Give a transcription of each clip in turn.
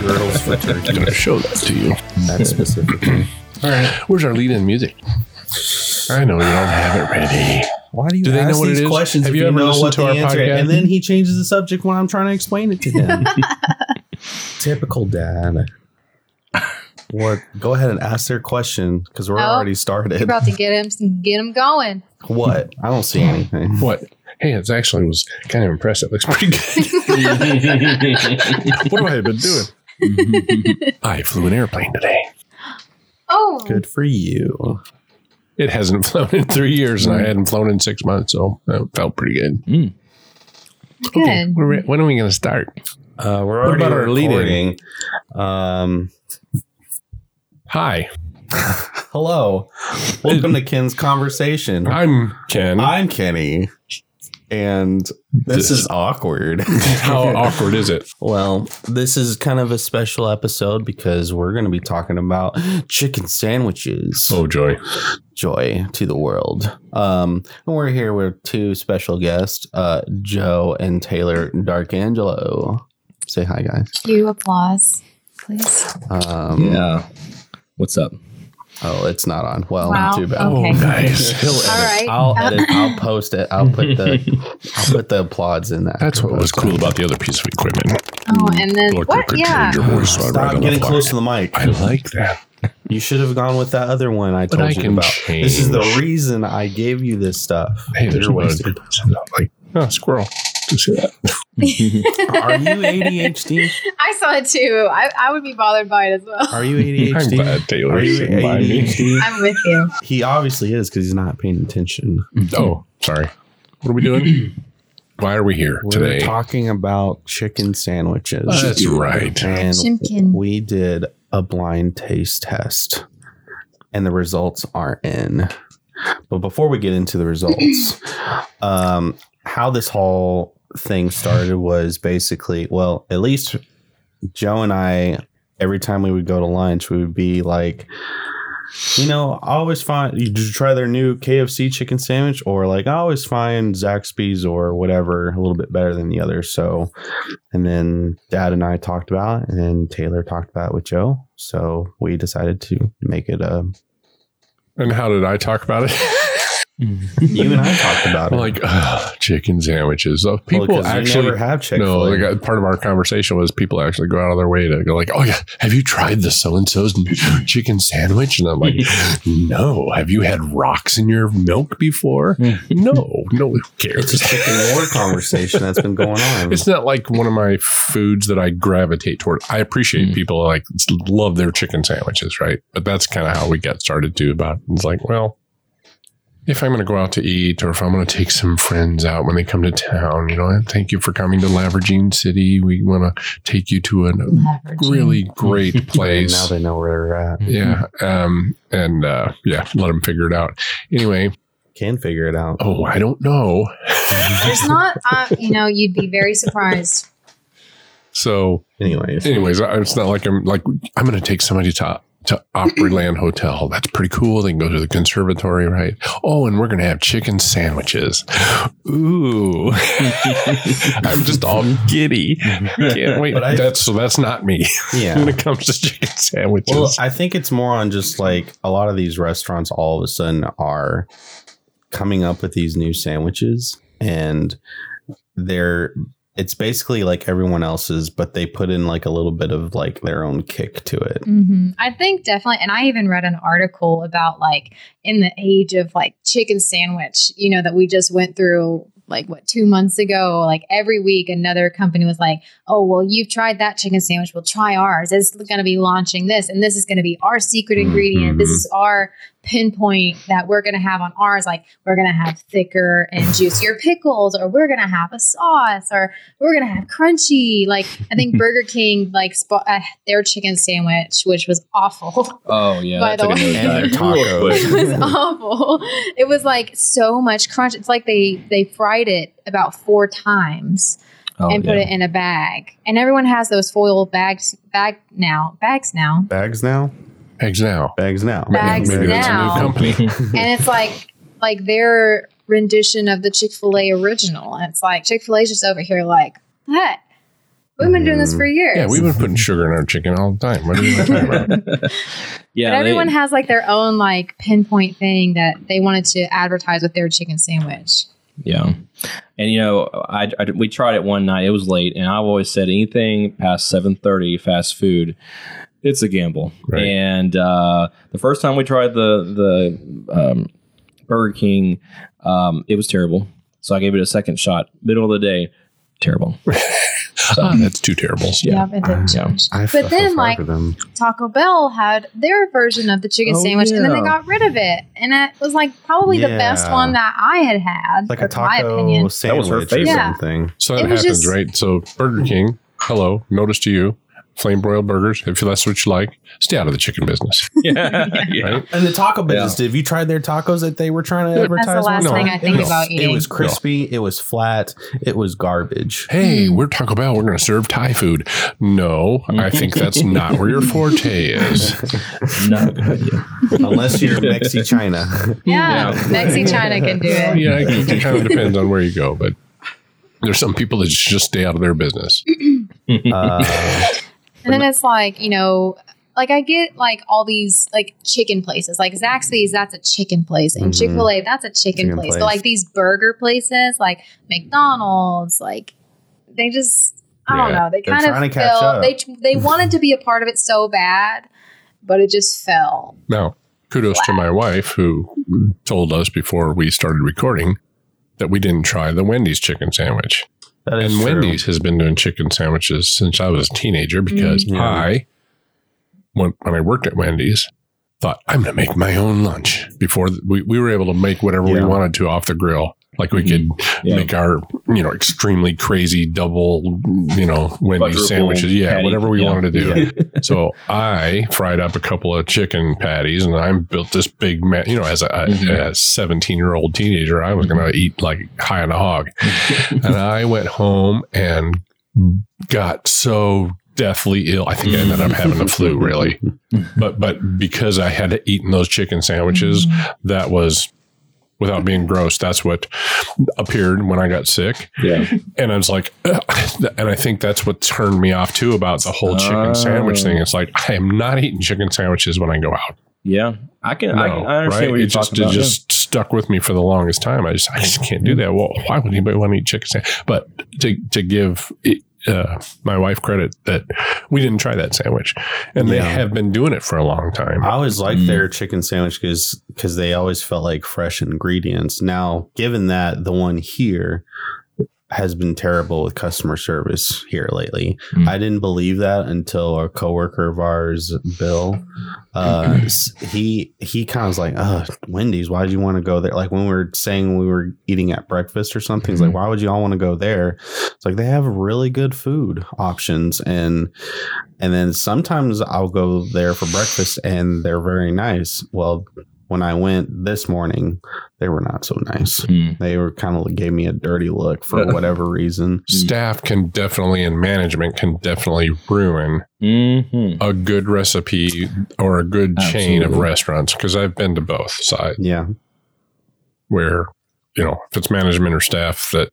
Girls for I'm turkey. gonna show that to you. That's specifically. All right. Where's our lead-in music? I know you don't have it ready. Why do you Do they ask know what these it is? questions Have if you ever know listened what to the our answer podcast? And then he changes the subject when I'm trying to explain it to him. Typical dad. What? Go ahead and ask their question because we're Oh, already You're started. about to get him, get him going. What? I don't see anything. What? Hey, it's actually was kind of impressive. Looks pretty good. what have I been doing? I flew an airplane today. Oh, Good for you. It hasn't flown in three years, and I hadn't flown in six months, so that felt pretty good. good. Okay, when are we, when are we going to start? Uh, we're What already about our lead-in? recording. Um, Hi, hello. Welcome to Ken's conversation. I'm Ken. I'm Kenny, and this This- is awkward. How awkward is it? Well, this is kind of a special episode because we're going to be talking about chicken sandwiches. Oh, joy. Joy to the world. Um, and we're here with two special guests, uh, Joe and Taylor Darkangelo. Say hi, guys. Cue applause, please. Um, Yeah. What's up? Oh, it's not on. Well, Wow. too bad. Okay. Oh, nice. He'll edit. All right. I'll edit. I'll post it. I'll put the. I'll put the applause in that. That's what was cool about the other piece of equipment. Oh, and then Look, what? Yeah. change your voice right Stop on the getting close to the mic. I like that. You should have gone with that other one I But told I you can about. This is the reason I gave you this stuff. Hey, there's You're a wasting. Like, oh, squirrel. Did see that? Are you ADHD? I saw it too. I, I would be bothered by it as well. Are you I'm ADHD? glad Are Taylor's you sitting by me. ADHD? I'm with you. He obviously is because he's not paying attention. Oh, sorry. What are we doing? Why are we here We're today? talking about chicken sandwiches. Oh, that's right. And Chimkin. we did a blind taste test, and the results are in. But before we get into the results, um, how this whole thing started was basically, well, at least Joe and I, every time we would go to lunch, we would be like, you know, I always find you try their new KFC chicken sandwich, or like I always find Zaxby's or whatever a little bit better than the others. So, and then Dad and I talked about, it, and then Taylor talked about it with Joe. So we decided to make it a. And how did I talk about it? You and I talked about it. like, "Ugh, chicken sandwiches. So Well, people 'cause you actually never have Chick-fil-A. no. Like, uh, part of our conversation was people actually go out of their way to go like, "Oh yeah, have you tried the so and so's chicken sandwich?" And I'm like, "No. Have you had rocks in your milk before? no, no. Who cares? It's a chicken war conversation that's been going on. It's not like one of my foods that I gravitate toward. I appreciate Mm. people like love their chicken sandwiches, right? But that's kind of how we got started too. About it's like, well, if I'm going to go out to eat, or if I'm going to take some friends out when they come to town, you know, thank you for coming to La Vergne City. We want to take you to a really great place. now they know where they're at. yeah, um, and uh, yeah, let them figure it out. Anyway, Can figure it out. oh, I don't know. There's not, uh, you know, you'd be very surprised. so Anyways, anyways, it's not like I'm like I'm going to take somebody to to Opryland Hotel. That's pretty cool. They can go to the conservatory, right? Oh, and we're going to have chicken sandwiches. Ooh, I'm just all giddy. Can't wait. But I- that's so. That's not me yeah. when it comes to chicken sandwiches. Well, I think it's more on just like a lot of these restaurants all of a sudden are coming up with these new sandwiches and they're it's basically like everyone else's, but they put in like a little bit of like their own kick to it. hmm I think definitely, and I even read an article about like in the age of like chicken sandwich, you know, that we just went through like what two months ago. Like every week, another company was like, "Oh, well, you've tried that chicken sandwich. we'll try ours. It's going to be launching this, and this is going to be our secret ingredient. This is our pinpoint that we're going to have on ours. Like we're going to have thicker and juicier pickles, or we're going to have a sauce, or we're going to have crunchy. Like I think Burger King like spo- uh, their chicken sandwich, which was awful. Oh yeah. By the way- nose And their dive it was awful. It was like so much crunch. It's like they they fried it about four times Oh, and put yeah. it in a bag. And everyone has those foil bags bag now bags now. Bags now? Eggs now. Bags now. Bags Maybe that's a now. new company. and it's like like their rendition of the Chick Fil A original. And it's like Chick Fil A's just over here like what? We've been doing this for mm. years. Yeah, we've been putting sugar in our chicken all the time. What are you talking about? yeah, but everyone they- has like their own like pinpoint thing that they wanted to advertise with their chicken sandwich. Yeah, and you know, I, I we tried it one night. It was late, and I've always said anything past seven thirty fast food, it's a gamble. Right. And uh, the first time we tried the the um, Burger King, um, it was terrible. So I gave it a second shot. Middle of the day, terrible. Ah, that's too terrible. Yeah. it didn't Yeah. change. I But then, like. Taco Bell had their version of the chicken Oh, sandwich, and then they got rid of it, and it was like probably the best one that I had had. Like a that's my opinion. taco sandwich or favorite. Yeah. something. So It that was happens, just- right? So Burger King, hello, notice to you, flame broiled burgers. If that's what you like, stay out of the chicken business. yeah. Right? And the taco business, have you tried their tacos that they were trying to advertise? That's the last No. thing I think No. about It was crispy. It was flat. It was garbage. Hey, we're Taco Bell. We're going to serve Thai food. No, I think that's not where your forte is. Not a good idea. Unless you're Mexi China. yeah, Mexi China can do it. Yeah, it, it kind of depends on where you go, but there's some people that just stay out of their business. Uh, And then it's like, you know, like I get like all these like chicken places, like Zaxby's, that's a chicken place, and Mhm. Chick fil A, that's a chicken, Chicken place. place. But like these burger places, like McDonald's, like they just, I don't know, they they're kind trying of to catch fell. up. They they wanted to be a part of it so bad, but it just fell. Now, kudos to my wife who told us before we started recording that we didn't try the Wendy's chicken sandwich. That is And true. Wendy's has been doing chicken sandwiches since I was a teenager because Mm. Yeah. I, when, when I worked at Wendy's, thought I'm going to make my own lunch before we, we were able to make whatever we wanted to off the grill. Like we could Yeah. make our, you know, extremely crazy double, you know, Wendy's sandwiches. Yeah, patty. whatever we Yeah. wanted to do. so I fried up a couple of chicken patties and I built this big man, you know, as a, Mhm. a 17 year old teenager, I was going to eat like high on a hog. and I went home and got so deathly ill. I think I ended up having the flu really. But, but because I had eaten those chicken sandwiches, that was without being gross. That's what appeared when I got sick. Yeah. And I was like, "Ugh." and I think that's what turned me off too about the whole chicken Oh. sandwich thing. It's like, I am not eating chicken sandwiches when I go out. Yeah. I can, I, can I understand right? what you're it just, talking it about. just stuck with me for the longest time. I just, I just can't do that. Well, why would anybody want to eat chicken sandwich? But to, to give uh, my wife credit that we didn't try that sandwich and they have been doing it for a long time. I always liked Mm. their chicken sandwich because because they always felt like fresh ingredients. Now, given that the one here has been terrible with customer service here lately, Mm. I didn't believe that until a coworker of ours, Bill, uh, he he kind of was like, "Uh, Wendy's, why did you want to go there?" Like when we were saying we were eating at breakfast or something, he's like, "Why would you all want to go there?" It's like they have really good food options and and then sometimes I'll go there for breakfast and they're very nice. Well, when I went this morning, they were not so nice. Hmm. They were kind of gave me a dirty look for whatever reason. Staff can definitely, and management can definitely ruin Mhm. a good recipe or a good chain of restaurants because I've been to both sides Yeah. where, you know, if it's management or staff that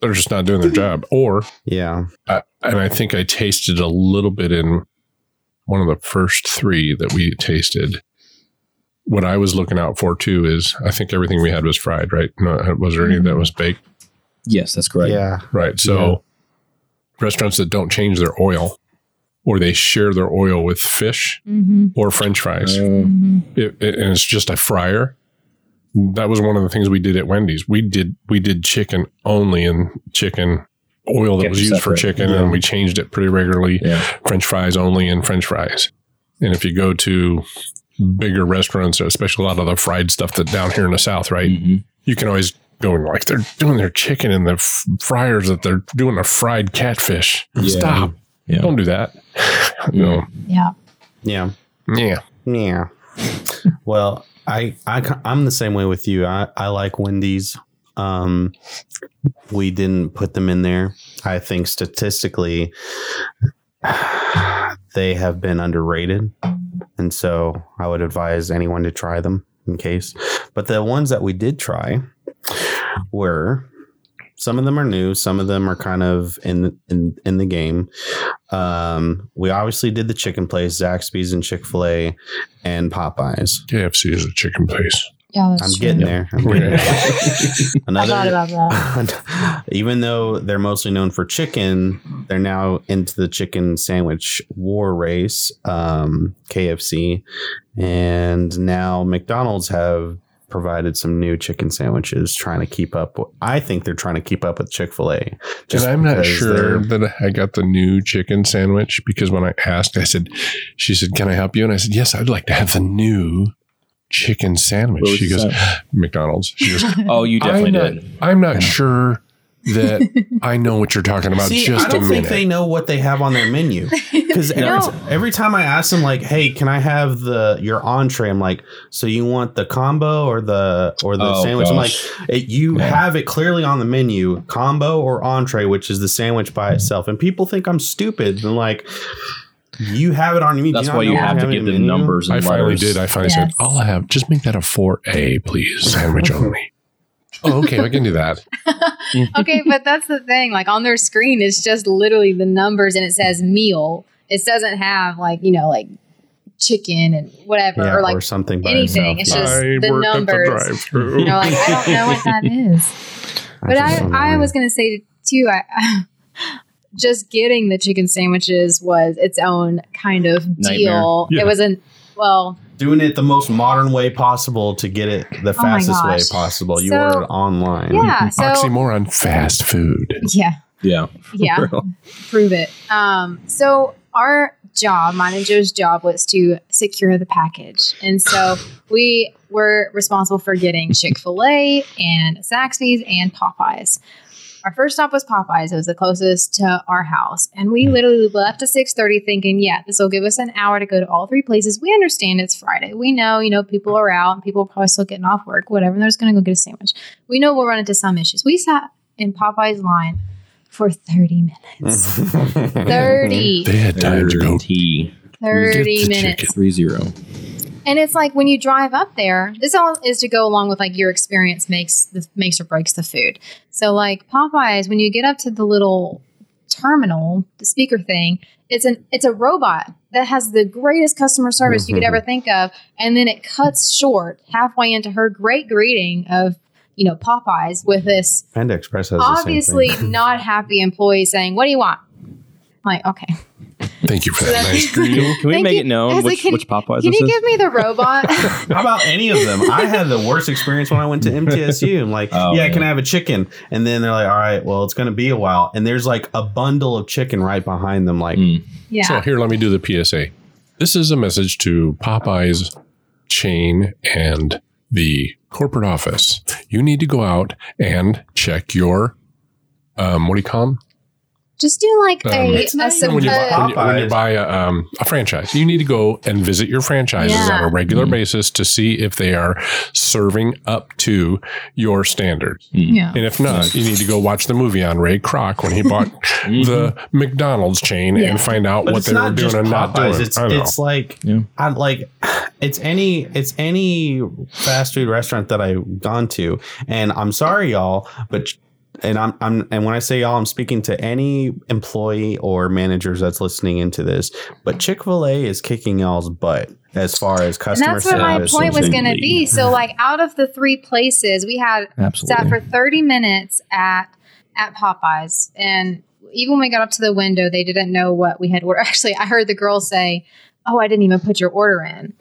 they're just not doing their job. Or, Yeah. I, and I think I tasted a little bit in one of the first three that we tasted. What I was looking out for too is I think everything we had was fried, right? No, was there any that was baked? Yes, that's correct. Yeah. Right. So restaurants that don't change their oil or they share their oil with fish Mm-hmm. or french fries. Uh, it, it- and it's just a fryer. That was one of the things we did at Wendy's. We did we did chicken only and chicken oil that Kept was it used for chicken, Yeah. and we changed it pretty regularly. yeah. French fries only and French fries. And if you go to bigger restaurants, especially a lot of the fried stuff that down here in the South, right? Mhm. You can always go and like they're doing their chicken in the f- fryers that they're doing a fried catfish. Yeah. Stop! Yeah. Don't do that. no. Yeah. Yeah. Yeah. Yeah. well, I, I I'm the same way with you. I, I like Wendy's. Um, we didn't put them in there. I think statistically, they have been underrated, and so I would advise anyone to try them in case. But the ones that we did try were some of them are new, some of them are kind of in in in the game. Um, we obviously did the chicken place, Zaxby's and Chick Fil A, and Popeyes. KFC is a chicken place. Yeah, that's I'm true. getting there. I'm getting there. I thought about that. even though they're mostly known for chicken, they're now into the chicken sandwich war race. Um, KFC and now McDonald's have provided some new chicken sandwiches, trying to keep up. I think they're trying to keep up with Chick Fil A. And I'm not sure that I got the new chicken sandwich because when I asked, I said, she said, Can I help you? And I said, Yes, I'd like to have the new chicken sandwich. What She the goes, McDonald's. She goes, Oh, you definitely I'm not, did. I'm not sure that I know what you're talking about. See, just I don't a think minute. they know what they have on their menu because every, No. every time I ask them, like, "Hey, can I have the your entree?" I'm like, "So you want the combo or the or the Oh, sandwich?" I'm like, it, "You Yeah. have it clearly on the menu, combo or entree, which is the sandwich by itself." And people think I'm stupid and like, "You have it on your menu." That's not why you know have to have give the them menu? numbers and I finally letters. did. I finally Yes. said, I'll have, just make that a 4A, please. Sandwich only. oh, okay. I can do that. okay, but that's the thing. Like on their screen, it's just literally the numbers and it says meal. It doesn't have like, you know, like chicken and whatever Yeah, or like something by anything. itself. It's just I the numbers. at the drive-through. you know, like I don't know what that is. But That's I, I was gonna say too, I just getting the chicken sandwiches was its own kind of deal. Yeah. It wasn't well, doing it the most modern way possible to get it the Oh fastest way possible. You So- order it online. yeah. So Oxymoron fast food. yeah, Yeah. yeah. Prove it. Um, so our job, mine and Joe's job, was to secure the package, and so we were responsible for getting Chick Fil A and Zaxby's and Popeyes. Our first stop was Popeyes. It was the closest to our house, and we hmm. literally left at six thirty, thinking, "Yeah, this will give us an hour to go to all three places." We understand it's Friday. We know, you know, people are out, and people are probably still getting off work, whatever. And they're just going to go get a sandwich. We know we'll run into some issues. We sat in Popeyes line for thirty minutes. 30 They had time to go. T 30 minutes chicken. three zero. And it's like when you drive up there this all is to go along with like your experience makes the makes or breaks the food. So like popeyes when you get up to the little terminal the speaker thing it's an it's a robot that has the greatest customer service you could ever mm-hmm. think of and then it cuts short halfway into her great greeting of you know popeyes with this Panda Express has the same obviously not happy employee saying what do you want? I'm like okay Thank you for that nice greeting. Can we Thank make you. it known which, like, can- which Popeyes can you is? give me the robot How about any of them? I had the worst experience when I went to MTSU. I'm like, Oh, yeah, yeah. can I have a chicken? And then they're like, all right, well, it's going to be a while. And there's like a bundle of chicken right behind them. Like, Mm. yeah So here, let me do the PSA. This is a message to Popeye's chain and the corporate office. You need to go out and check your, um, what do you call them? Just do like Um, a, It's a, not sim- when you, buy, a- when, you, when you buy a, um, a franchise, you need to go and visit your franchises Yeah. on a regular Mhm. basis to see if they are serving up to your standards. yeah. And if not, you need to go watch the movie on Ray Kroc when he bought the McDonald's chain Yeah. and find out but what they were doing just and not doing. It's it's like Yeah. I like it's any it's any fast food restaurant that I've gone to, and I'm sorry, y'all, but and I'm I'm and when I say y'all, I'm speaking to any employee or managers that's listening into this. But Chick Fil A is kicking y'all's butt as far as And customer that's what my point was going to be. So, like, out of the three places, we had Absolutely. sat for 30 minutes at at Popeyes, and even when we got up to the window, they didn't know what we had ordered. Actually, I heard the girl say, "Oh, I didn't even put your order in."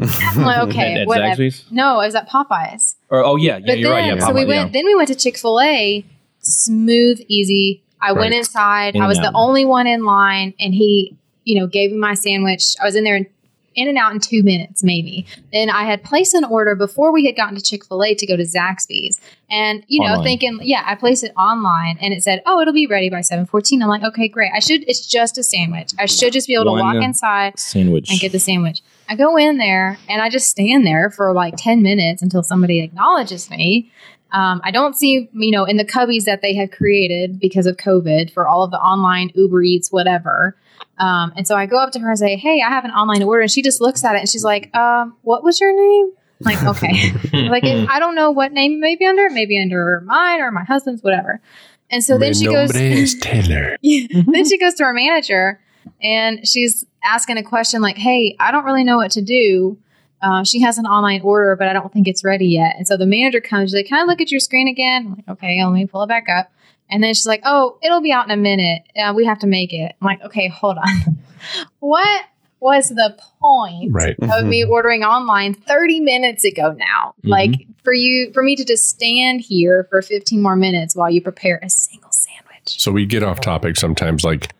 I'm like, okay, At- at? No, it was at Popeyes. Or, oh yeah, yeah, But you're then, right. Yeah, so we went. yeah. Then we went to Chick Fil A. Smooth, easy. I went inside. In I was the only one in line, and he, you know, gave me my sandwich. I was in there in, in and out in two minutes, maybe. Then I had placed an order before we had gotten to Chick Fil A to go to Zaxby's, and you know, Online. thinking, yeah, I placed it online, and it said, oh, it'll be ready by seven fourteen. I'm like, okay, great. I should. It's just a sandwich. I should just be able to walk uh, inside Sandwich. and get the sandwich. I go in there and I just stand there for like 10 minutes until somebody acknowledges me. Um, I don't see, you know, in the cubbies that they have created because of COVID for all of the online Uber Eats, whatever. Um, and so I go up to her and say, Hey, I have an online order. And she just looks at it and she's like, um, What was your name? Like, okay. like, if, I don't know what name maybe under, maybe under mine or my husband's, whatever. And so then Mi she goes, nombre Taylor. Yeah. then she goes to her manager and she's asking a question like, Hey, I don't really know what to do. Uh, she has an online order, but I don't think it's ready yet. And so the manager comes, she's like, Can I look at your screen again? I'm like, okay, let me pull it back up. And then she's like, Oh, it'll be out in a minute. Uh, we have to make it. I'm like, Okay, hold on. what was the point Right. of me ordering online 30 minutes ago now? Mhm. Like for you, for me to just stand here for 15 more minutes while you prepare a single sandwich. So we get off topic sometimes. Like it, th-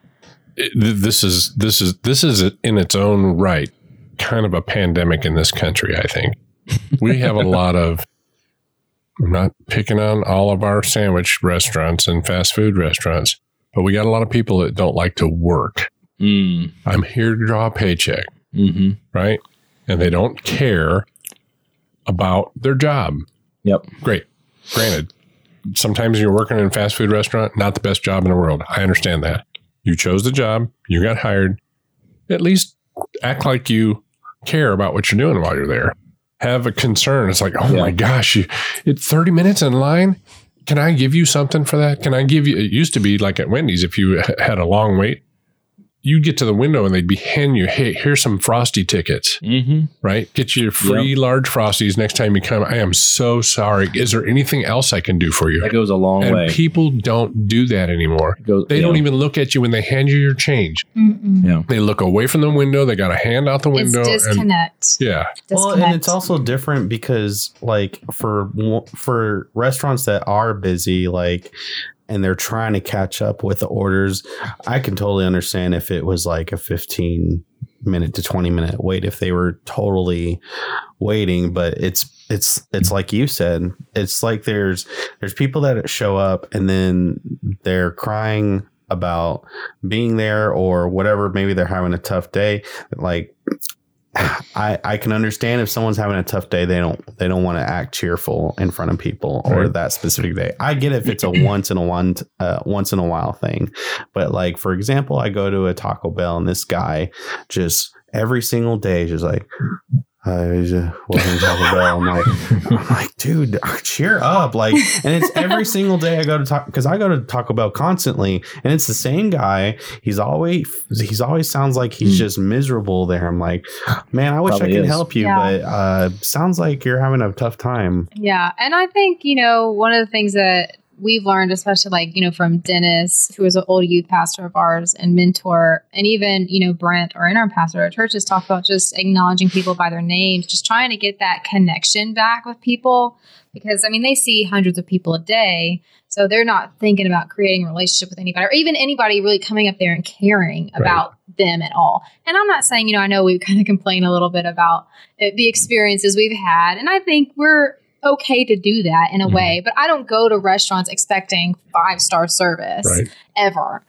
this is this is this is in its own right kind of a pandemic in this country. I think we have a lot of. I'm not picking on all of our sandwich restaurants and fast food restaurants, but we got a lot of people that don't like to work. Mm. I'm here to draw a paycheck, hmm right? And they don't care about their job. Yep. Great. Granted, sometimes you're working in a fast food restaurant, not the best job in the world. I understand that. You chose the job, you got hired. At least act like you care about what you're doing while you're there. Have a concern. It's like, oh Yeah. my gosh, you, it's 30 minutes in line. Can I give you something for that? Can I give you? It used to be like at Wendy's, if you had a long wait, you'd get to the window and they'd be handing you, hey, here's some frosty tickets hmm right? Get you free large frosties next time you come. I am so sorry. Is there anything else I can do for you? That goes a long and way. people don't do that anymore. Goes, They yeah. don't even look at you when they hand you your change. Mm-mm. Yeah. They look away from the window. They got a hand out the window. It's and disconnect. yeah, Well, and it's also different because, like, for for restaurants that are busy, like, and they're trying to catch up with the orders, I can totally understand if it was like a fifteen minute to twenty minute wait if they were totally waiting. But it's it's it's like you said, it's like there's there's people that show up and then they're crying about being there or whatever. Maybe they're having a tough day. Like I, I can understand if someone's having a tough day, they don't they don't want to act cheerful in front of people or Right. that specific day. I get it if it's a once in a one uh, once in a while thing, but like for example, I go to a Taco Bell and this guy just every single day just like. I just welcome to Taco Bell. I'm like, I'm like, dude, cheer up! Like, and it's every single day I go to talk because I go to Taco Bell constantly, and it's the same guy. He's always he's always sounds like he's Hmm. just miserable there. I'm like, man, I wish I could is. help you, Yeah. but uh, sounds like you're having a tough time. Yeah. And I think, you know, one of the things that we've learned, especially like, you know, from Dennis, who is an old youth pastor of ours and mentor, and even, you know, Brent, our interim pastor at churches, talk about just acknowledging people by their names, just trying to get that connection back with people. Because, I mean, they see hundreds of people a day. So they're not thinking about creating a relationship with anybody or even anybody really coming up there and caring Right. about them at all. And I'm not saying, you know, I know we kind of complain a little bit about uh, the experiences we've had. And I think we're okay to do that in a Mhm. way, but I don't go to restaurants expecting five star service right. ever.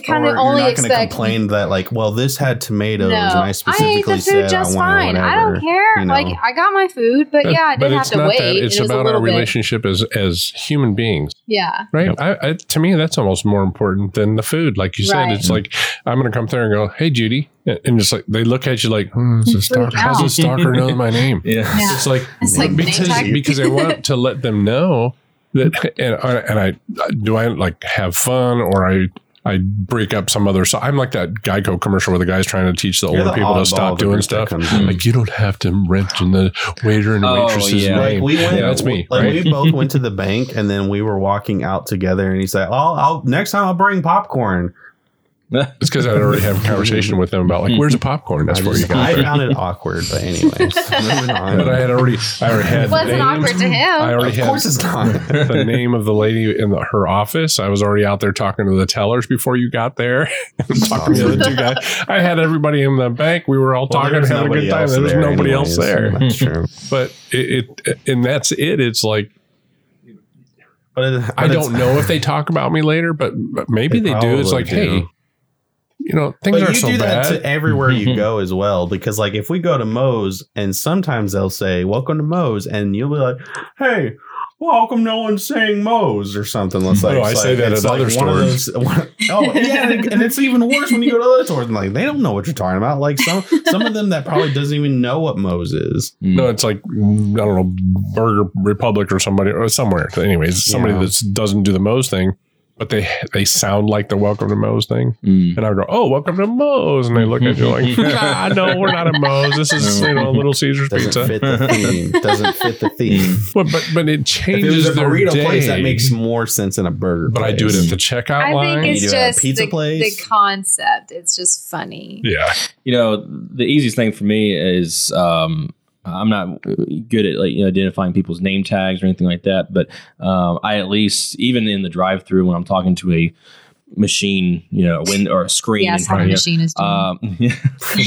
I kind Or of you're only not going to expect. complain that like, well, this had tomatoes, no, and I I ate specifically the said food just I wanted fine. whatever. I don't care. you know. Like I got my food, but, yeah, I did have it's to wait. that. It's It about our little bit- relationship as as human beings. Yeah, Right. I, I, to me, that's almost more important than the food. Like you said, Right. it's like I'm going to come there and go, "Hey, Judy," and and just like they look at you like, hmm, "Is this Freak stalker? How's out. this stalker know my name?" Yeah. Yeah. It's like It's like because because I want to let them know that, and and I do I like have fun or I. I break up some other. So I'm like that Geico commercial where the guy's trying to teach the You're older the people to stop doing stuff. Like you don't have to rent in the waiter and Oh, waitress's yeah. name. Like we went, Yeah, that's me, Like right? we both went to the bank, and then we were walking out together, and he said, "Oh, I'll next time I'll bring popcorn." It's because I already have a conversation with them about like, where's the popcorn? That's I, for you just- guys. I found it awkward, but anyways, moving on. But I had already, I already had it wasn't names. awkward to him. I already of had course, it's not. the name of the lady in the, her office. I was already out there talking to the tellers before you got there. talking to the other two guys. I had everybody in the bank. We were all Well, talking, there having a good time. else There was there nobody else there. That's true. But it, it, and that's it. It's like But, it, but I don't know if they talk about me later, but, but maybe They they, do. It's like, do. hey, you know, things But aren't you so do bad. that to everywhere you go as well, because like if we go to Moe's and sometimes they'll say "Welcome to Moe's" and you'll be like, "Hey, welcome no one's saying Moe's or something? Let's like, Oh, I it's say that at like other stores. those- one- oh, yeah, and, and it's even worse when you go to other stores and like they don't know what you're talking about. Like some some of them that probably doesn't even know what Moe's is. No, it's like mm, I don't know, Burger Republic or somebody or somewhere. Anyways, somebody Yeah. that doesn't do the Moe's thing, but they they sound like the Welcome to Moe's thing, Mm. and I go, "Oh, Welcome to Moe's," and they look at you like, "Ah, no, we're not a Moe's. This is you know Little Caesar's Doesn't Pizza." fit the theme. Doesn't fit the theme. But but but it if changes it was a burrito day. place, that makes more sense than a burger. But I do it at the checkout I line. think it's You it a just pizza the, place? the concept. It's just funny. yeah, you know the easiest thing for me is um i'm not good at like you know, identifying people's name tags or anything like that but um, i at least even in the drive through when i'm talking to a machine you know a window or a screen in Yes, how front the of you, machine is doing. um,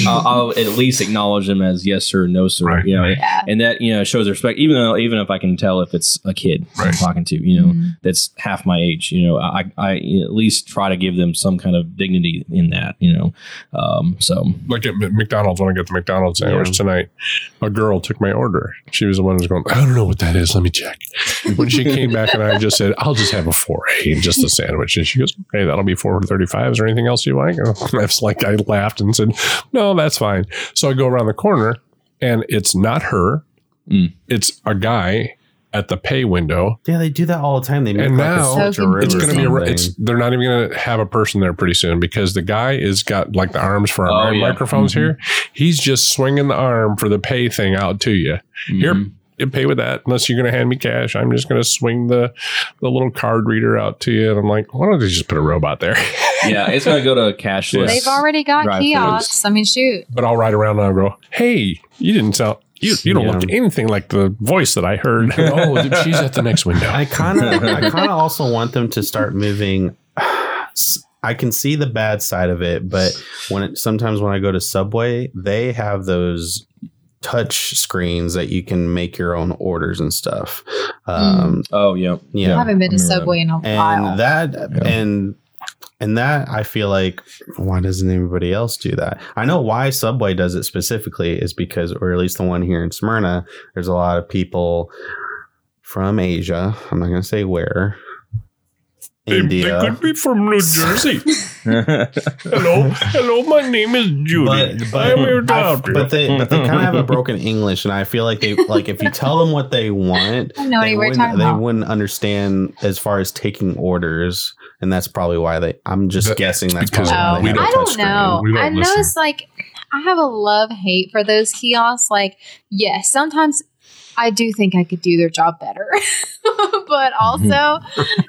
I'll, I'll at least acknowledge them as yes sir no sir Right, you know right. yeah. and that you know shows respect even though even if i can tell if it's a kid I'm talking to you know Mhm. that's half my age you know i i at least try to give them some kind of dignity in that you know um so like at McDonald's when I get the McDonald's sandwich Yeah. tonight, a girl took my order. She was the one who's going, I don't know what that is. Let me check. When she came back and I just said, I'll just have a four A and just a sandwich. And she goes, Okay, that'll be four thirty five. Is there anything else you like? And I was like, I laughed and said, No, that's fine. So I go around the corner and it's not her. Mm. It's a guy at the pay window. Yeah, they do that all the time. They make And like now- a So It's going to be a. It's they're not even going to have a person there pretty soon because the guy is got like the arms for our Oh, yeah. microphones Mhm. here. He's just swinging the arm for the pay thing out to you. Here, mhm. you pay with that unless you're going to hand me cash. I'm just going to swing the the little card reader out to you, and I'm like, why don't they just put a robot there? yeah, it's gonna go to cashless. They've already got kiosks. I mean, shoot. but I'll ride around and I'll go, hey, you didn't sound. You, you don't Yeah. look anything like the voice that I heard. oh, she's at the next window. I kind of, I kind of also want them to start moving. I can see the bad side of it, but when it, sometimes when I go to Subway, they have those touch screens that you can make your own orders and stuff. Um, Oh yeah, yeah. I haven't been to Subway in a and while. that Yeah. and and that I feel like why doesn't everybody else do that? I know why Subway does it specifically is because, or at least the one here in Smyrna, there's a lot of people from Asia. I'm not going to say where. They, they could be from New Jersey. hello, hello. My name is Judy. But, but, I'm here to help you. but they but they kind of have a broken English, and I feel like they like if you tell them what they want, I don't know what they, wouldn't, they about. wouldn't understand as far as taking orders, and that's probably why they. I'm just That- guessing that's because probably why Oh, they we have don't touchscreen. know. Don't I know it's like I have a love hate for those kiosks. Like, yes, sometimes I do think I could do their job better, but also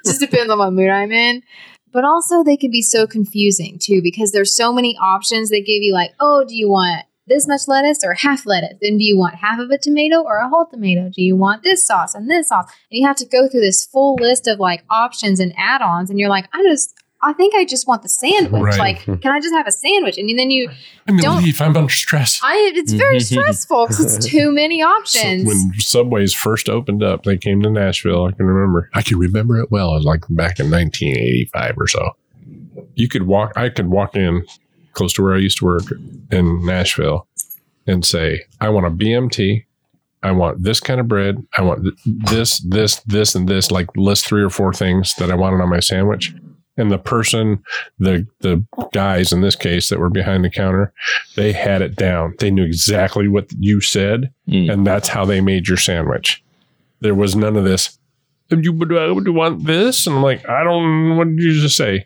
just depends on what mood I'm in. But also, they can be so confusing too because there's so many options. They give you like, oh, do you want this much lettuce or half lettuce? Then do you want half of a tomato or a whole tomato? Do you want this sauce and this sauce? And you have to go through this full list of like options and add-ons, and you're like, I just. I think I just want the sandwich. Right. Like, can I just have a sandwich? And then you, I'm don't- leave. I'm under stress. I, it's very stressful because it's too many So options. when Subways first opened up, they came to Nashville. I can remember. I can remember it well. It was like back in 1985 or so. You could walk. I could walk in close to where I used to work in Nashville and say, "I want a BMT. I want this kind of bread. I want this, this, this, and this." Like list three or four things that I wanted on my sandwich. And the person, the the guys in this case that were behind the counter, they had it down. They knew exactly what you said Mm. and that's how they made your sandwich. There was none of this. "And You would uh, you want this, and I'm like, I don't. What did you just say?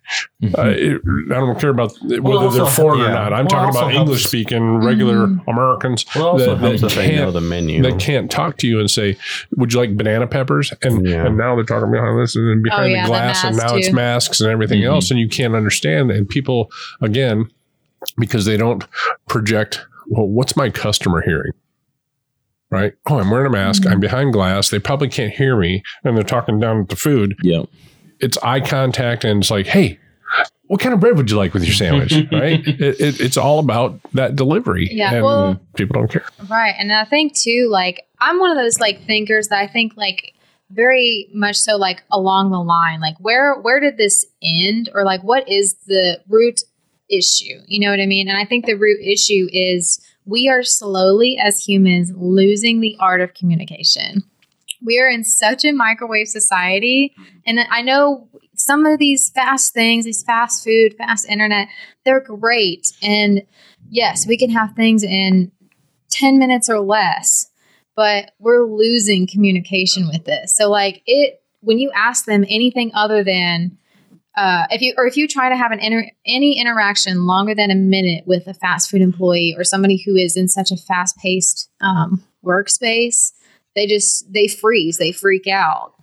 Uh, it, I don't care about whether also- they're foreign or not. I'm Well, talking about helps- English speaking regular Mhm. Americans Well, it that- that if they know can't- the menu. that can't talk to you and say, "Would you like banana peppers?" And Yeah. and now they're talking behind this and then behind Oh, yeah, the the glass, and mask now it's masks and everything Mhm. else, and you can't understand. And people again because they don't project. Well, what's my customer hearing? Right? Oh, I'm wearing a mask. I'm mm-hmm. behind glass. They probably can't hear me, and they're talking down at the food. yeah. It's eye contact, and it's like, hey. What kind of bread would you like with your sandwich? right? It, it, it's all about that delivery. Yeah, And well- people don't care. Right. And I think too, like I'm one of those like thinkers that I think like very much so like along the line, like where where did this end? Or like what is the root issue? You know what I mean? And I think the root issue is we are slowly as humans losing the art of communication. we are in such a microwave society. And I know some of these fast things, these fast food, fast internet, they're great. And yes, we can have things in 10 minutes or less, but we're losing communication with this. So, like, it, when you ask them anything other than, uh, if you or if you try to have an inter- any interaction longer than a minute with a fast food employee or somebody who is in such a fast paced um, workspace, they just they freeze, they freak out,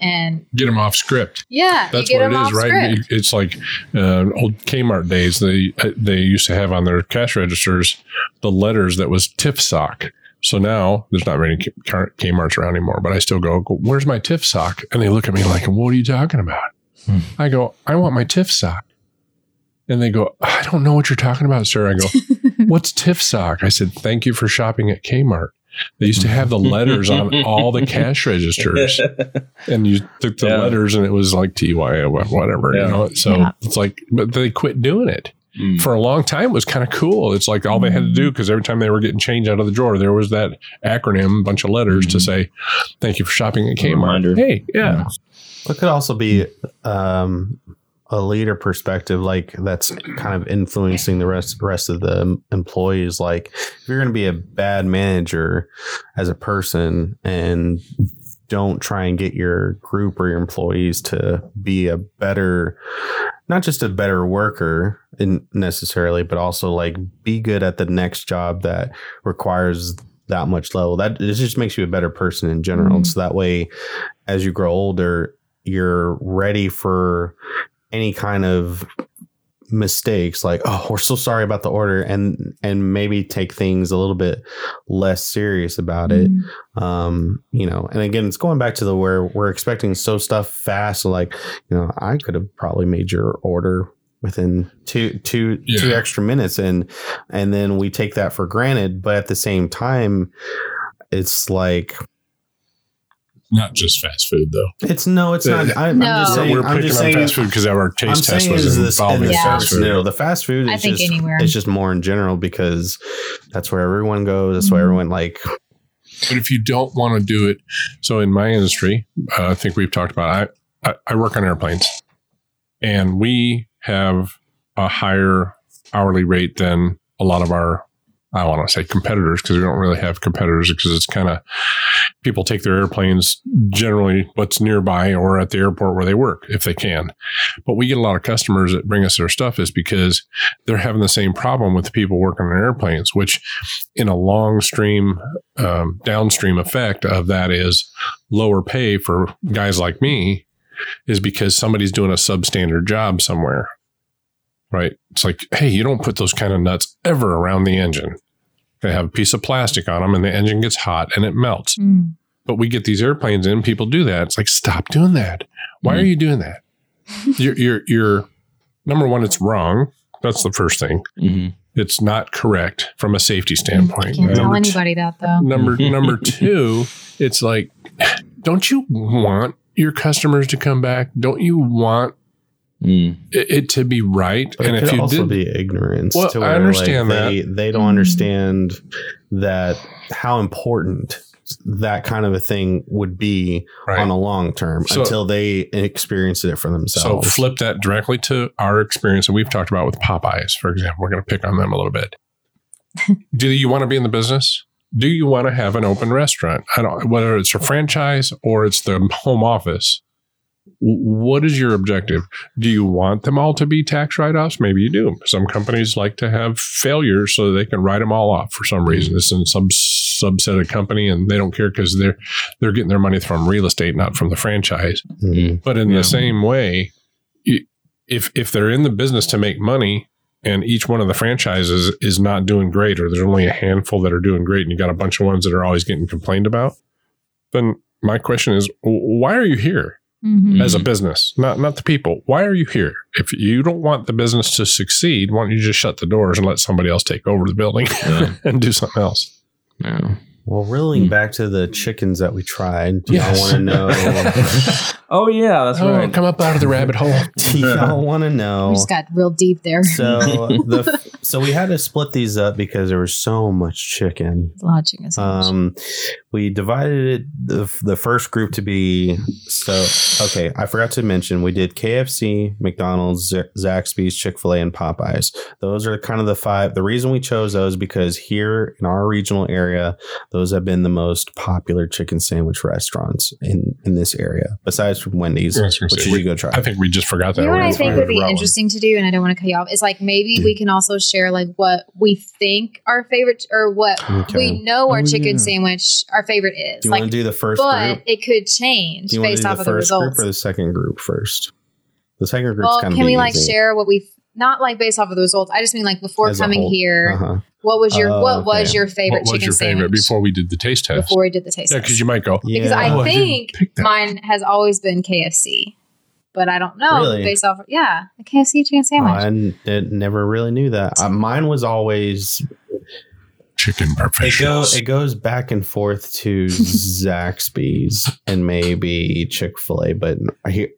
and Get them off script. yeah, That's you get what it is, right? script. It's like uh, old Kmart days. They they used to have on their cash registers the letters that was TIF sock. So now there's not many Kmart's around anymore, but I still go, go, where's my TIF sock? And they look at me like, what are you talking about? Hmm. I go, I want my TIF sock. And they go, I don't know what you're talking about, sir. I go, what's TIF sock? I said, thank you for shopping at Kmart. They used to have the letters on all the cash registers and you took the Yeah. letters and it was like TY or whatever, Yeah. you know. So Yeah. it's like, but they quit doing it Mm. for a long time. It was kind of cool. It's like all they had to do because every time they were getting change out of the drawer, there was that acronym, a bunch of letters to Mhm. say, "Thank you for shopping at Kmart." reminder. Hey, yeah, It could also be um, a leader perspective, like that's kind of influencing the rest rest of the employees. Like, if you're going to be a bad manager as a person and don't try and get your group or your employees to be a better, not just a better worker in necessarily, but also like be good at the next job that requires that much level. That it just makes you a better person in general. Mhm. So that way, as you grow older, you're ready for any kind of mistakes like oh we're so sorry about the order and and maybe take things a little bit less serious about it Mhm. um you know and again it's going back to the where we're expecting so stuff fast so like you know i could have probably made your order within two two two Yeah. extra minutes and and then we take that for granted but at the same time it's like not just fast food though. it's no it's not I, No. i'm just saying we're i'm picking just on saying fast food because our I'm taste test was involving in the Yeah. fast fast food. no the fast food I is think just anywhere. it's just more in general because that's where everyone goes that's where Mhm. everyone like But if you don't want to do it, so in my industry, uh, I think we've talked about. I, I I work on airplanes, and we have a higher hourly rate than a lot of our. I want to say competitors because we don't really have competitors because it's kind of people take their airplanes generally what's nearby or at the airport where they work if they can. But we get a lot of customers that bring us their stuff is because they're having the same problem with the people working on airplanes, which in a long stream um, downstream effect of that is lower pay for guys like me is because somebody's doing a substandard job somewhere right? It's like hey you don't put those kind of nuts ever around the engine. They have a piece of plastic on them and the engine gets hot and it melts. Mm. but we get these airplanes in people do that. It's like stop doing that. Why are you doing that? You're, you're you're number one it's wrong. That's the first thing. Mhm. it's not correct from a safety standpoint. Can't tell Number two- anybody that though. number number two it's like don't you want your customers to come back? Don't you want Mm. it, it to be right But and it if could you also did be ignorance. Well, to I understand like, they, They don't Mhm. understand that how important that kind of a thing would be right. on a long term So- until they experience it for themselves. so flip that directly to our experience that we've talked about with popeyes for example we're going to pick on them a little bit do you want to be in the business do you want to have an open restaurant I don't, whether it's a franchise or it's the home office w- what is your objective? Do you want them all to be tax write-offs? Maybe you do. Some companies like to have failures so they can write them all off for some reason. It's in some subset of company and they don't care because they're they're getting their money from real estate not from the franchise. Mhm. but in Yeah. the same way, if if they're in the business to make money and each one of the franchises is not doing great or there's only a handful that are doing great and you got a bunch of ones that are always getting complained about, then my question is why are you here Mhm. as a business? Not not the people. Why are you here? If you don't want the business to succeed, why don't you just shut the doors and let somebody else take over the building Yeah. and do something else? Yeah. Well, reeling Hmm. back to the chickens that we tried, do Yes. y'all want to know? oh yeah, that's Oh, right. come up out of the rabbit hole. do y'all want to know? We just got real deep there. So the so we had to split these up because there was so much chicken. Lodging us. Um, we divided it the, the first group to be so okay i forgot to mention we did kfc mcdonald's zaxby's chick-fil-a and popeyes those are kind of the five the reason we chose those because here in our regional area those have been the most popular chicken sandwich restaurants in in this area besides from wendy's I which say, you we- go try I think we just forgot that. You know what I think would be Rowan. interesting to do, and I don't want to cut you off. Is like maybe we can also share like what we think our favorite or what Okay. we know our Oh, chicken yeah. sandwich our favorite is. do you like, want to do the first but group it could change do you based do off the of the first results. group or the second group first the second group's well, kind of can we like share what we not like based off of the results? I just mean like before As coming here, uh-huh. what was your Oh, what was okay. your favorite What was chicken your favorite sandwich before we did the taste test? before we did the taste test yeah, test? because you might go. because Yeah. I Oh, I think pick that. mine has always been KFC, but I don't know Really? based off. yeah, the KFC chicken sandwich. I n- it never really knew that. Uh, mine was always Chicken it, go, it goes back and forth to Zaxby's and maybe Chick Fil A, but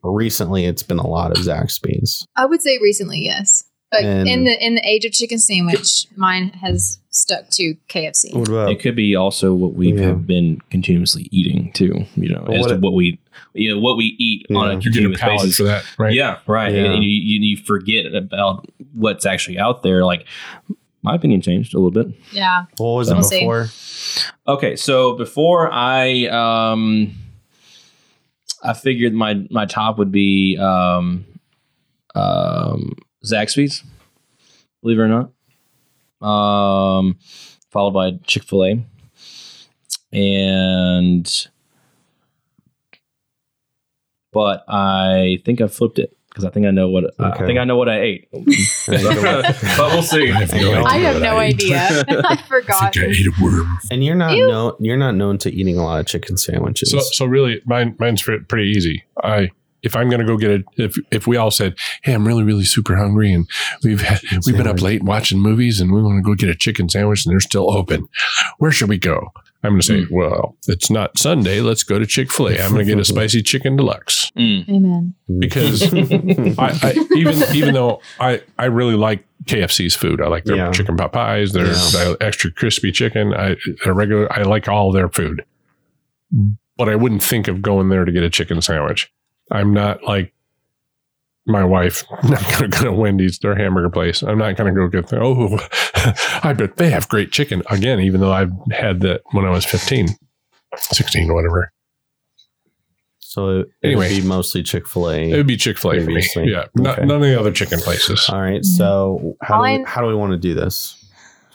recently it's been a lot of Zaxby's. I would say recently, yes. But And- in the in the age of chicken sandwich, mine has stuck to KFC. What about It could be also what we Yeah. have been continuously eating too. You know, Well, as what to it- what we, you know, what we eat on Yeah. a you a continuous palate basis. for that, right? Yeah, right. Yeah. And you, you you forget about what's actually out there. Like my opinion changed a little bit. Yeah. what was We'll it see. before? Okay, so before I um I figured my my top would be um um Zaxby's, believe it or not. Um followed by Chick-fil-A. And but I think I flipped it because I think I know what I Okay. think I know what I ate. but we'll see. I have no idea. I have no ate. idea. I I forgot. think I ate a worm. And you're not Ew. known you're not known to eating a lot of chicken sandwiches. So, so really, mine, mine's pretty easy. I, if I'm going to go get it, if if we all said, "Hey, I'm really, really super hungry, and we've had, we've been up late watching movies, and we want to go get a chicken sandwich, and they're still open. Where should we go?" I'm going to say, "Well, it's not Sunday. Let's go to Chick Fil A. I'm going to get a spicy chicken deluxe Mm. Amen. because I, I even even though I I really like KFC's food. I like their Yeah. chicken pot pies, their Yeah. extra crispy chicken. I their regular. I like all their food, but I wouldn't think of going there to get a chicken sandwich. I'm not like my wife. I'm not going to go to Wendy's, their hamburger place. I'm not going to go get. The, oh, I bet they have great chicken again. Even though I've had that when I was 15, 16, whatever. So it, Anyway. would be mostly Chick Fil A. It would be Chick Fil A for me. Previously. Yeah, not, Okay. none of the other chicken places. All right. So how do we, how do we want to do this?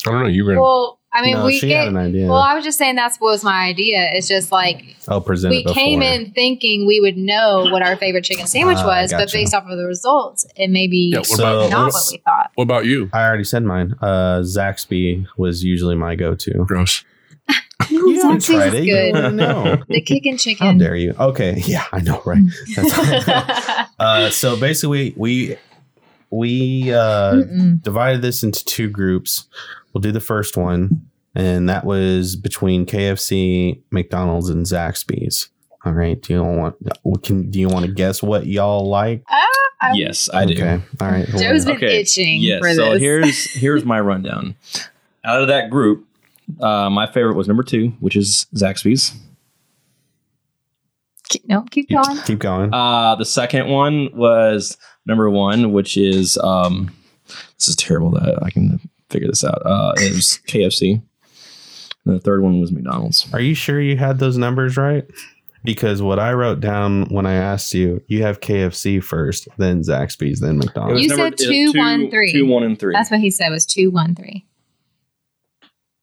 I don't know. You were gonna Well, I mean, no, we she get. had an idea. Well, I was just saying that's what was my idea. It's just like I'll present we it came in thinking we would know what our favorite chicken sandwich Ah, was, but based off of the results, it may be Yeah, what So- about not what, what we thought. what about you? I already said mine. Uh, Zaxby was usually my go-to. Gross. You haven't tried it. Good. don't know. The chicken How chicken. dare you? Okay, yeah, I know, right? That's- uh, so basically, we we uh, divided this into two groups. We'll do the first one, and that was between KFC, McDonald's, and Zaxby's. All right. Do you want? Can do you want to guess what y'all like? Ah, I- Yes, I do. Okay. All right. hold Joe's on. been itching Yes. for so this. here's here's my rundown. Out of that group, uh, my favorite was number two, which is Zaxby's. Keep- no, keep going. Keep going. Uh, the second one was number one, which is um, this is terrible that I can figure this out. Uh, it was KFC. And the third one was McDonald's. Are you sure you had those numbers right? Because what I wrote down when I asked you, you have KFC first, then Zaxby's, then McDonald's. You said it was two, one, three. Two, one, and three. That's what he said was two, one, three.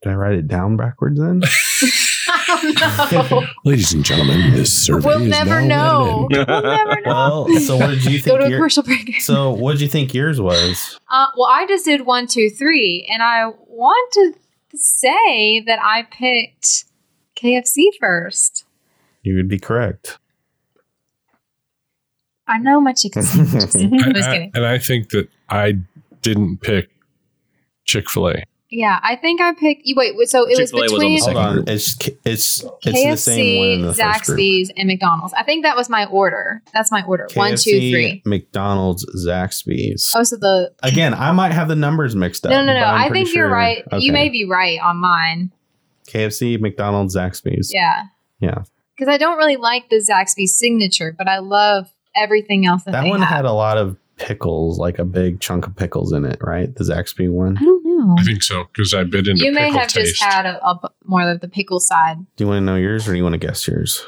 Did I write it down backwards then? no. Ladies and gentlemen, this survey We'll is never now know. We'll never know. well, so what did you Go think? to a your- commercial break. so what did you think yours was? Uh, well, I just did one, two, three, and I want to say that I picked KFC first. You would be correct. I know my chicken sandwiches. I'm I- I- and I think that I didn't pick Chick Fil A. Yeah, I think I picked. You wait. So it was Chick-fil-A was on the between second on, group. it's it's it's the same one in KFC, the first group. Zaxby's, and McDonald's. I think that was my order. That's my order. One, two, KFC, three. McDonald's, Zaxby's. Oh, so the Again, I might have the numbers mixed up. no, no, no. I'm I pretty think you're sure- right. You may be right on mine. KFC, McDonald's, Zaxby's. Yeah. Yeah. Because I don't really like the Zaxby's signature, but I love everything else that, That they one have. had a lot of pickles, like a big chunk of pickles in it, right? The Zaxby one. I don't know. I think so because I've been into You may have taste. just had a, a more of the pickle side. Do you want to know yours or do you want to guess yours?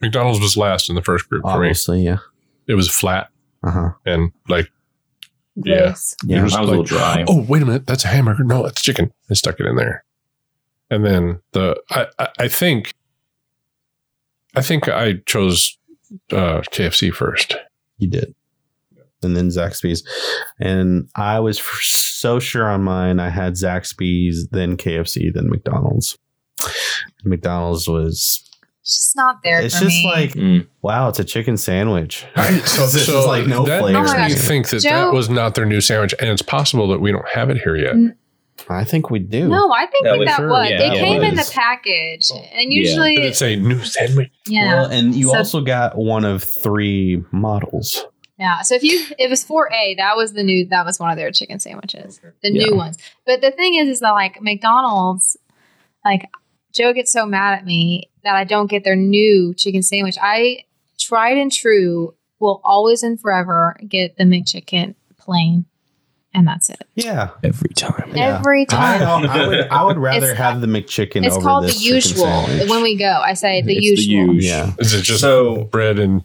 McDonald's was last in the first group for me. Obviously, yeah. It was flat Uh huh. and like Yeah. Yeah. It was I was a little dry. Oh, wait a minute. That's a hamburger. No, it's chicken. I stuck it in there. And then the I I, I think I think I chose uh, KFC first. You did. And then Zaxby's. And I was f- so sure on mine. I had Zaxby's, then KFC, then McDonald's. McDonald's was, It's just not there it's for just me. like, Mm. wow, it's a chicken sandwich. I, so, This so is like no that flavor. makes Oh me think that Joe- that was not their new sandwich, and it's possible that we don't have it here yet. Mm. I think we do. no, I think that, we that sure- was. yeah, it it came in the package, and usually, Did it say new sandwich? yeah, Well, and you So- also got one of three models. Yeah. So if you, it was four A, that was the new, that was one of their chicken sandwiches, the Yeah. new ones. But the thing is, is that like McDonald's, like Joe gets so mad at me that I don't get their new chicken sandwich. I tried and true will always and forever get the McChicken plain, and that's it Yeah. Every time. Yeah. every time. I would I would rather It's- have the McChicken It's over called the this chicken usual. When we go, I say the It's the usual. usual. yeah. Is it just So- bread and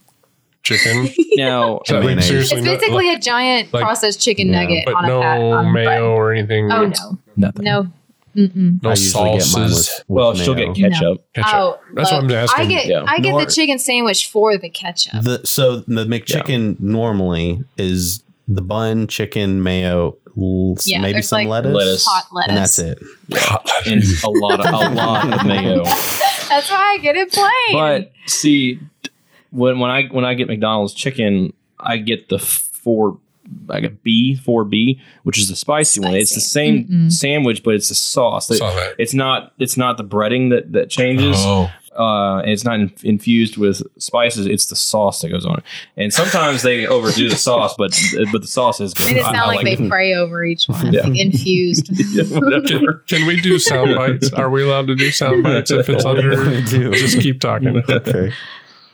chicken? Now, So, like, Mayonnaise. seriously, It's no- basically a giant like- processed chicken Yeah, nugget but on a no pat on mayo bread. or anything. Oh no, nothing. no, Mm-mm. no I usually get mine sauces. with, with Well, she'll get ketchup. Ketchup. Oh, That's what I'm asking. I get Yeah. I get Nor- the chicken sandwich for the ketchup. The so the McChicken normally is the bun, chicken, mayo, Yeah, maybe some like lettuce, lettuce. Hot lettuce. and that's it. and a lot of a lot of mayo. That's why I get it plain. But see, when when I when I get McDonald's chicken, I get the four. I get B four B, which is the spicy, one. It's the same Mm-mm. sandwich, but it's the sauce. Saw that. It's not. It's not the breading that that changes. Oh, uh, and it's not in, infused with spices. It's the sauce that goes on it. And sometimes they overdo the sauce, but but the sauce is. Made it I- sound I like, they it. pray over each one. Yeah. Like infused. Yeah, whatever. can we do sound bites? Are we allowed to do sound bites if it's under? We do. Just keep talking. okay.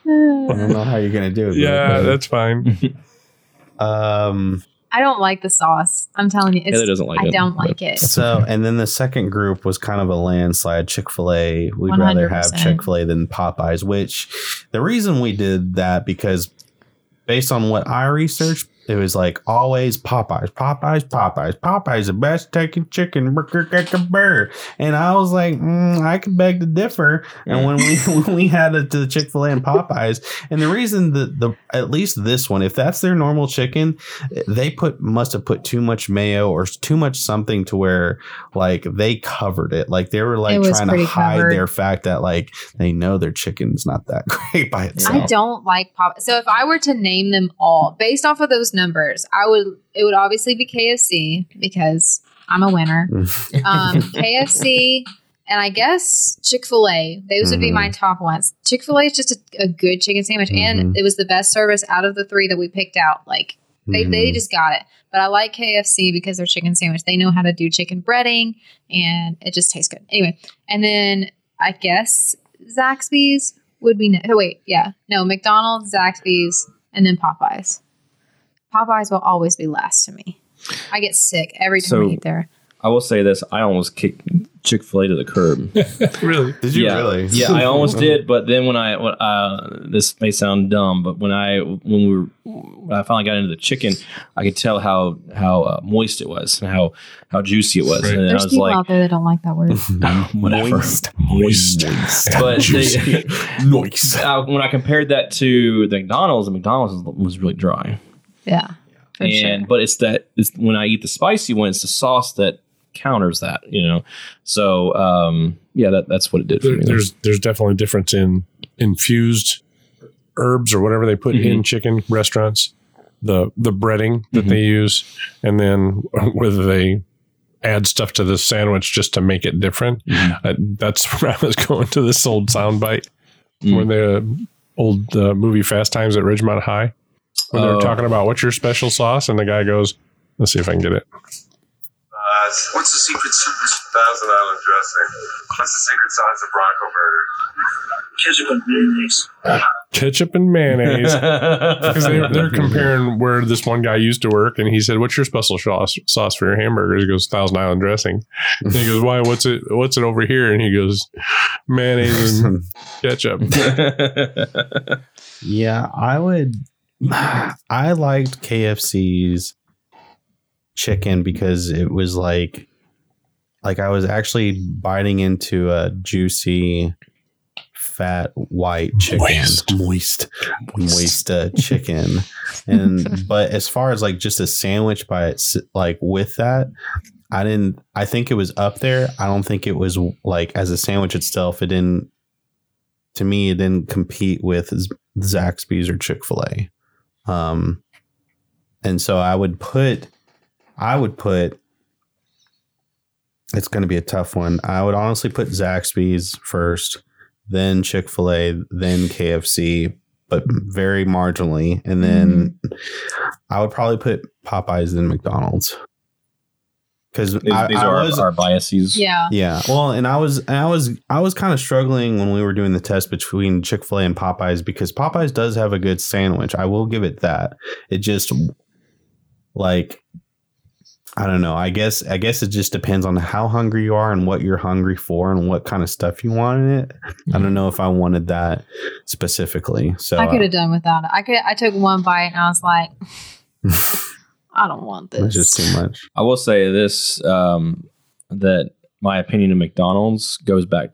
I don't know how you're gonna do it. Yeah, but- that's fine. um. I don't like the sauce. I'm telling you, it's, Heather doesn't like I it. don't like it. So, and then the second group was kind of a landslide. Chick Fil A. We'd rather have 100%. Chick Fil A than Popeyes. Which the reason we did that because based on what I researched, it was like always Popeyes, Popeyes, Popeyes, Popeyes the best taking chicken burger, burger, burger. And I was like, mm, I could beg to differ. And when we when we had it to the Chick Fil A and Popeyes, and the reason that the at least this one, if that's their normal chicken, they put must have put too much mayo or too much something to where like they covered it. Like they were like trying to hide covered. their fact that like they know their chicken's not that great by itself. I don't like pop. So if I were to name them all based off of those numbers, I would. It would obviously be KFC because I'm a winner. Um, KFC and I guess Chick Fil A. Those would be my top ones. Chick Fil A is just a, a good chicken sandwich, and Mhm. it was the best service out of the three that we picked out. Like they, they Mhm. just got it. But I like KFC because their chicken sandwich. They know how to do chicken breading, and it just tastes good. Anyway, and then I guess Zaxby's would be. Ne- oh wait, yeah, no, McDonald's, Zaxby's, and then Popeyes. Popeyes will always be last to me. I get sick every time So- I eat there. I will say this: I almost kicked Chick Fil A to the curb. really? Did you yeah, really? Yeah, I almost did, but then when I when, uh, this may sound dumb, but when I when we were when I finally got into the chicken, I could tell how how uh, moist it was and how how juicy it was, Right. and I There's was people like, out there that don't like that word. whatever. Moist. Moist. But Juicy. they, Noise. uh, when I compared that to the McDonald's, the McDonald's was, was really dry. Yeah. For and sure. but it's that it's when I eat the spicy one, it's the sauce that counters that, you know. So um, yeah, that that's what it did for There, me. there's there's definitely a difference in infused herbs or whatever they put in chicken restaurants, the the breading that Mhm. they use, and then whether they add stuff to the sandwich just to make it different. Mhm. Uh, that's where I was going to this old soundbite Mm. where the old uh, movie Fast Times at Ridgemont High when they Oh. were talking about what's your special sauce, and the guy goes, "Let's see if I can get it." guys. What's the secret sauce? Thousand Island dressing. What's the secret sauce of Bronco Burger? Ketchup and mayonnaise. Ketchup and mayonnaise. Because they're, they're comparing where this one guy used to work, and he said, "What's your special sauce, sauce for your hamburgers?" He goes, "Thousand Island dressing." And he goes, "Why? What's it? What's it over here?" And he goes, "Mayonnaise and ketchup." Yeah, I would. I liked KFC's chicken because it was like, like I was actually biting into a juicy, fat white chicken, Moist. moist, moist uh, chicken. And but as far as like just a sandwich by its like with that, I didn't. I think it was up there. I don't think it was like as a sandwich itself. It didn't. To me, it didn't compete with Zaxby's or Chick Fil A. Um, and so I would put, I would put. It's going to be a tough one. I would honestly put Zaxby's first, then Chick Fil A, then KFC, but very marginally, and then I would probably put Popeyes then McDonald's. Because these, I, these I are was, our, our biases. Yeah. yeah. Well, and I was and I was I was kind of struggling when we were doing the test between Chick-fil-A and Popeyes because Popeyes does have a good sandwich. I will give it that. It just like I don't know. I guess I guess it just depends on how hungry you are and what you're hungry for and what kind of stuff you want in it. I don't know if I wanted that specifically. So I could uh, have done without it. I could. I took one bite and I was like, I don't want this. it's just too much. I will say this: um, that my opinion of McDonald's goes back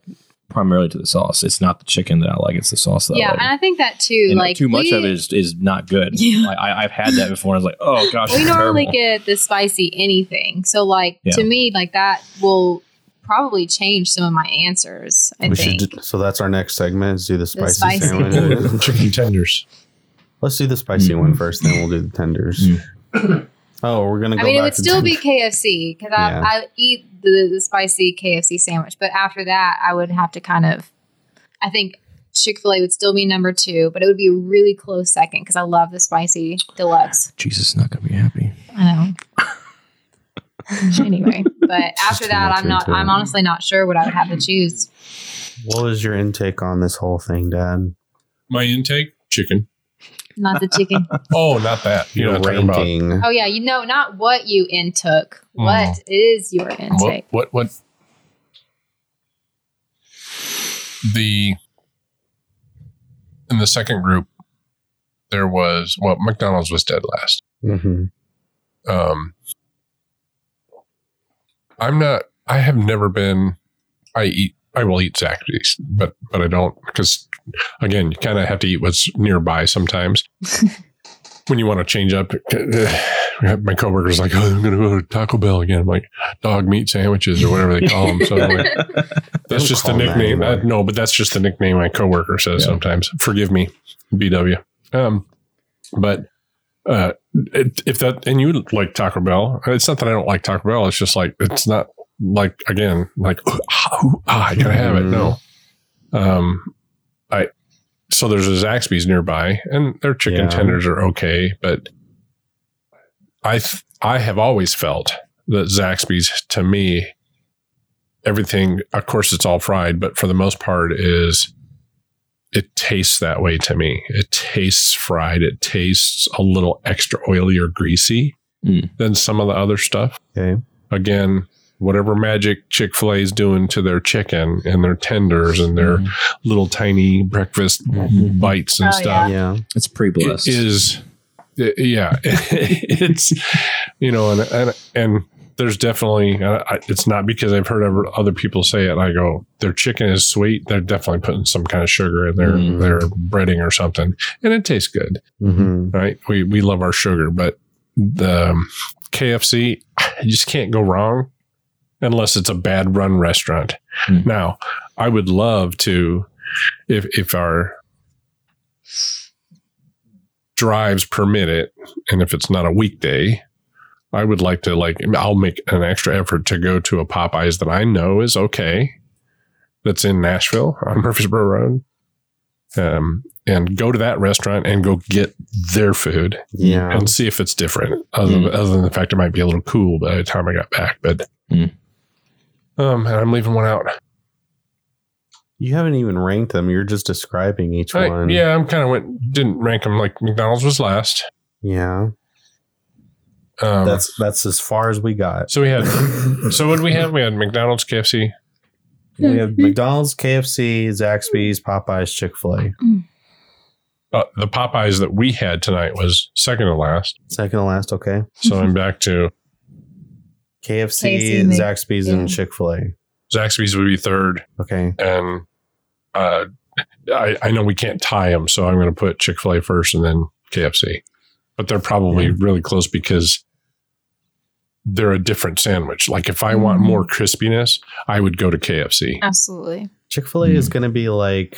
primarily to the sauce. It's not the chicken that I like; it's the sauce that yeah, I like. Yeah, and I think that too. And like too much we, of it is, is not good. Yeah. Like, I, I've had that before. and I was like, oh gosh, we normally terrible. get the spicy anything. So like Yeah. to me, like that will probably change some of my answers. I we think. should. do- So that's our next segment. Is do the spicy, spicy. sandwich. Chicken tenders. Let's do the spicy Mm. one first, then we'll do the tenders. oh, we're gonna. Go I mean, it would still be. KFC because I, Yeah. I eat the, the spicy KFC sandwich. But after that, I would have to kind of, I think Chick fil A would still be number two, but it would be a really close second because I love the spicy deluxe. Jesus is not going to be happy. I know. anyway, but after that, I'm not. I'm honestly not sure what I would have to choose. What was your intake on this whole thing, Dad? My intake chicken. Not the chicken. Oh, not that. You're Your not talking about oh, yeah. You know, not what you intook. Mm. What is your what, intake? what what the in the second group there was well McDonald's was dead last. Mhm. Um, I'm not. I have never been. I eat. I will eat Zaxby's, but but I don't because again, you kind of have to eat what's nearby sometimes. when you want to change up, my coworkers like, "Oh, I'm going to go to Taco Bell again." I'm like dog meat sandwiches or whatever they call them. So like, that's don't just the call 'em that nickname. Uh, no, but that's just the nickname my coworker says Yeah. sometimes. Forgive me, BW. Um, but uh, it, if that and you like Taco Bell, it's not that I don't like Taco Bell. It's just like it's not like again like ah, I gotta have it. No, um, I so there's a Zaxby's nearby, and their chicken Yeah. tenders are okay, but I th- I have always felt that Zaxby's to me everything. Of course, it's all fried, but for the most part, is it tastes that way to me. It tastes fried. It tastes a little extra oily or greasy Mm. than some of the other stuff. Okay. Again, whatever magic Chick fil A is doing to their chicken and their tenders and their little tiny breakfast Mhm. bites and Oh, stuff Yeah. It's pre blessed. it is it- yeah it's you know and and, and there's definitely uh, I- it's not because i've heard other- other people say it i go their chicken is sweet they're definitely putting some kind of sugar in their Mm. their breading or something and it tastes good hmm right we we love our sugar but the um, kfc you just can't go wrong unless it's a bad run restaurant Mm. now i would love to if if our drives permit it and if it's not a weekday i would like to like i'll make an extra effort to go to a popeyes that i know is okay that's in nashville on murfreesboro road um, and go to that restaurant and go get their food Yeah. and see if it's different. Other, Mm. other than the fact it might be a little cool by the time I got back, but Mm. Um, and I'm leaving one out. You haven't even ranked them. You're just describing each I- one. yeah, I'm kind of went didn't rank them like McDonald's was last. Yeah. Um, That's that's as far as we got. so we had. so what did we have? We had McDonald's, KFC. We have McDonald's, KFC, Zaxby's, Popeyes, Chick Fil A. Uh, the Popeyes that we had tonight was second to last. Second to last. Okay. So I'm back to KFC, KFC, Zaxby's, yeah. and Chick Fil A. Zaxby's would be third, Okay. and uh, I, I know we can't tie them, so I'm going to put Chick Fil A first and then KFC. But they're probably Yeah. really close because they're a different sandwich. Like if I want Mhm. more crispiness, I would go to KFC. Absolutely. Chick Fil A is going to be like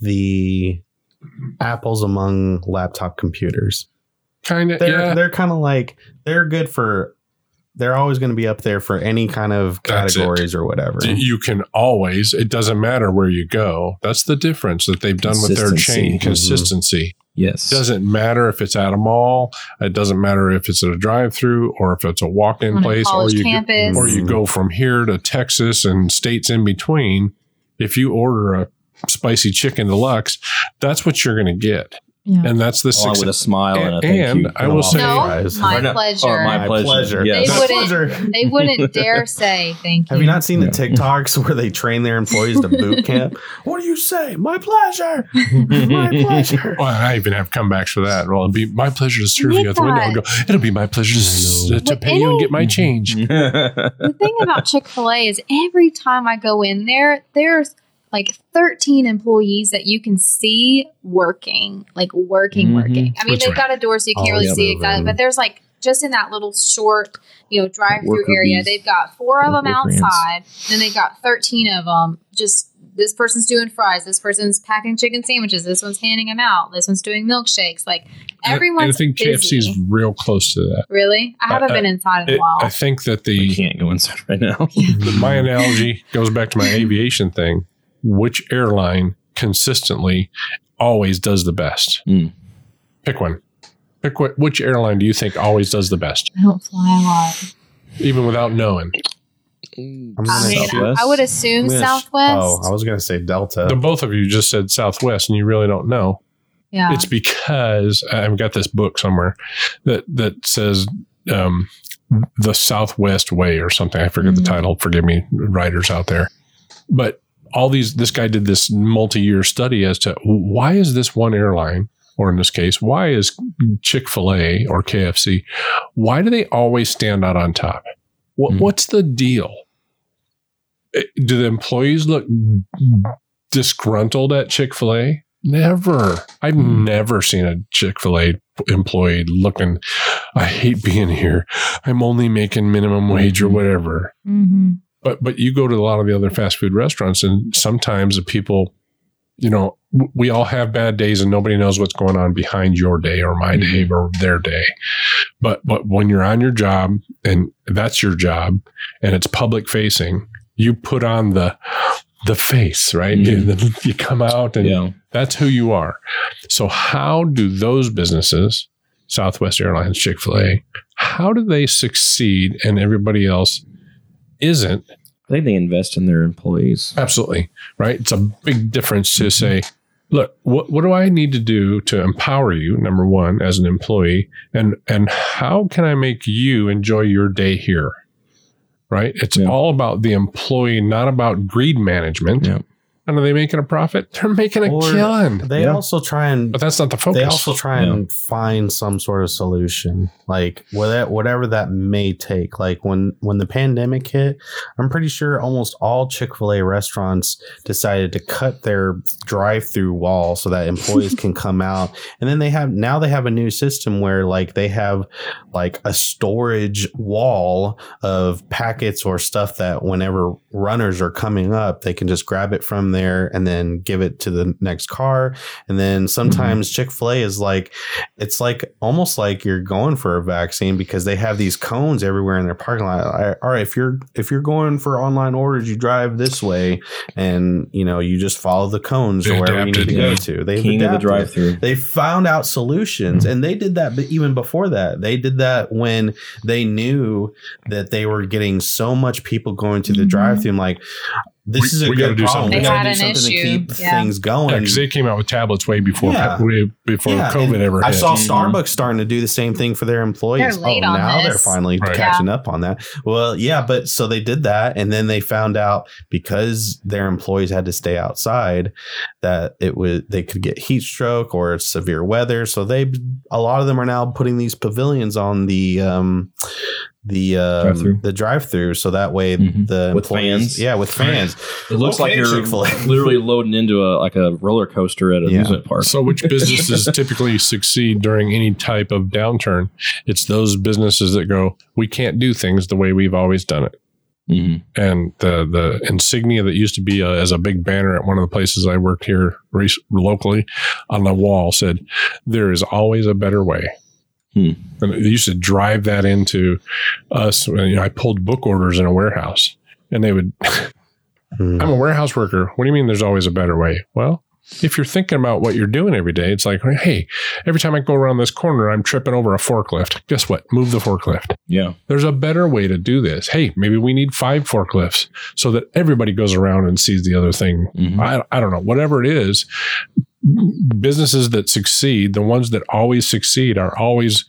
the apples among laptop computers. Kind of, They're yeah. they're kind of like they're good for. They're always going to be up there for any kind of categories or whatever. You can always, it doesn't matter where you go. That's the difference that they've done with their Consistency. chain Mhm. consistency. Yes. It doesn't matter if it's at a mall. It doesn't matter if it's at a drive-through or if it's a walk-in On a place, or you campus. or you go from here to Texas and states in between. If you order a spicy chicken deluxe, that's what you're going to get, Yeah. and that's the Along with a smile and, a And- thank and you. I will say- no, my Or no- pleasure. or oh, my My pleasure. pleasure. Yes. They wouldn't- they wouldn't dare say thank you. Have you not seen Yeah. the TikToks where they train their employees to boot camp? What do you say? My pleasure. My pleasure. Well, I even have comebacks for that. Well, it'd be my pleasure to serve you Nick at the window. And go, It'll be my pleasure to, to But pay you and get my change. the thing about Chick fil A is every time I go in there, there's like 13 employees that you can see working, like working, Mhm. working. I mean, That's they've right. got a door so you can't Oh, really see moving. exactly, but there's like just in that little short, you know, drive through area, bees. they've got four of them Worker ants. outside, then they've got 13 of them just. This person's doing fries. This person's packing chicken sandwiches. This one's handing them out. This one's doing milkshakes. Like everyone's I think busy. KFC is real close to that. really. I haven't Uh, been inside in a while. I think that we the can't go inside right now. my analogy goes back to my aviation thing. Which airline consistently always does the best? Mm. Pick one. Pick what, which airline do you think always does the best, I don't fly a lot. even without knowing? I'm I, gonna mean. I would assume I'm gonna sh- Southwest. Oh, I was going to say Delta. The both of you just said Southwest, and you really don't know. yeah. It's because I've got this book somewhere that that says um, the Southwest Way or something. I forget the Mhm. title. Forgive me, writers out there. But all these, this guy did this multi-year study as to why is this one airline, or in this case, why is Chick Fil A or KFC, why do they always stand out on top? What, Mhm. What's the deal? Eh, Do the employees look disgruntled at Chick Fil A? Never. I've Hmm. never seen a Chick Fil A employee looking. I hate being here. I'm only making minimum wage or Mhm. whatever. mm-hmm. But but you go to a lot of the other fast food restaurants, and sometimes the people, you know, we all have bad days, and nobody knows what's going on behind your day or my day or their day. But but when you're on your job and that's your job, and it's public facing, you put on the the face, right? Mhm. You, come out and yeah. that's who you are. So how do those businesses, Southwest Airlines, Chick Fil A, how do they succeed and everybody else isn't? I think they invest in their employees. Absolutely. Right. It's a big difference to say, look, what, what do I need to do to empower you, number one, as an employee? And and how can I make you enjoy your day here? Right? It's Yeah. all about the employee, not about greed management. Yeah. And are they making a profit? They're making a Or killing. They Yeah. also try and But that's not the focus. they also try and find some sort of solution, like whatever whatever that may take. Like when when the pandemic hit, I'm pretty sure almost all Chick Fil A restaurants decided to cut their drive through wall so that employees can come out. And then they have now they have a new system where like they have like a storage wall of packets or stuff that whenever runners are coming up, they can just grab it from there and then give it to the next car. And then sometimes Chick fil A is like, it's like almost like you're going for a vaccine because they have these cones everywhere in their parking lot. I- All right, if you're if you're going for online orders, you drive this way, and you know you just follow the cones They to wherever you need to go to. They've King of the drive-through. They found out solutions, and they did that. But even before that, they did that when they knew that they were getting so much people going to the Mhm. I'm like, this We- is a we gotta good do problem. something. We They gotta had do an something issue. to keep Yeah. things going. because they came out with tablets way before Yeah. way before Yeah, COVID and ever I hit. saw Mhm. Starbucks starting to do the same thing for their employees. They're late oh, on now they're finally Right. catching up on that. Well, yeah, but so they did that, and then they found out because their employees had to stay outside that it was they could get heat stroke or severe weather. So they a lot of them are now putting these pavilions on the um the um, Drive-through. the drive through so that way Mhm. the With fans. yeah with fans It looks Okay, like you're Chick-fil-A. literally loading into a like a roller coaster at an Yeah. amusement park. So, which businesses typically succeed during any type of downturn? It's those businesses that go, we can't do things the way we've always done it. Mhm. And the the insignia that used to be uh as a big banner at one of the places I worked here rec- locally on the wall said, "There is always a better way." Hmm. And they used to drive that into us. You know, I pulled book orders in a warehouse, and they would Hmm. I'm a warehouse worker. What do you mean there's always a better way? Well, if you're thinking about what you're doing every day, it's like, hey, every time I go around this corner, I'm tripping over a forklift. Guess what? Move the forklift. Yeah. There's a better way to do this. Hey, maybe we need five forklifts so that everybody goes around and sees the other thing. Mhm. I, I don't know, whatever it is. Businesses that succeed, the ones that always succeed, are always.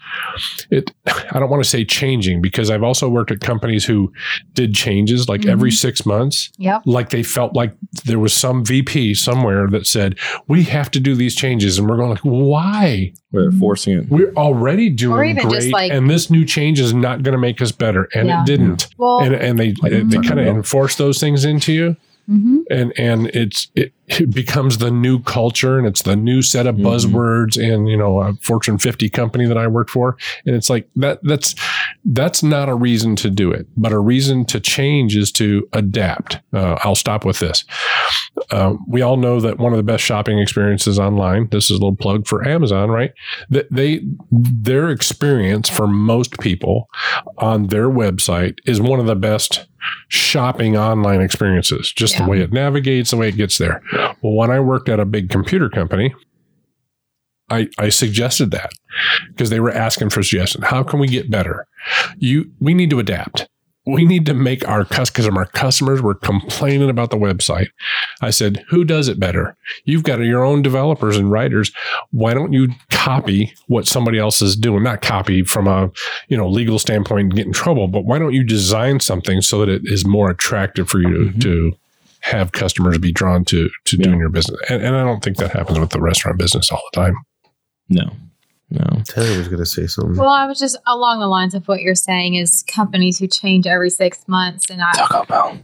It. I don't want to say changing because I've also worked at companies who did changes like every mm-hmm. six months Yep. like they felt like there was some VP somewhere that said we have to do these changes, and we're going like, why? We're mm-hmm. forcing it. We're already doing even just great, like- and this new change is not going to make us better, and Yeah. it didn't. Well, And and they Like they, kind of Bell. enforce those things into you, mhm. and and it's it, it becomes the new culture, and it's the new set of Mhm. buzzwords in you know a Fortune 50 company that I worked for, and it's like that that's that's not a reason to do it, but a reason to change is to adapt. Uh, I'll stop with this. Um, we all know that one of the best shopping experiences online. This is a little plug for Amazon, right? That they their experience for most people on their website is one of the best shopping online experiences. Just Yeah. the way it navigates, the way it gets there. Well, when I worked at a big computer company, I, I suggested that because they were asking for suggestions. How can we get better? You, we need to adapt. We need to make our customers, our customers were complaining about the website. I said, who does it better? You've got your own developers and writers. Why don't you copy what somebody else is doing? Not copy from a, you know, legal standpoint and get in trouble, but why don't you design something so that it is more attractive for you to, Mhm. to have customers be drawn to, to Yeah. doing your business? And, and I don't think that happens with the restaurant business all the time. No. No. Taylor was going to say something. Well, I was just along the lines of what you're saying is companies who change every six months, and I Taco Bell.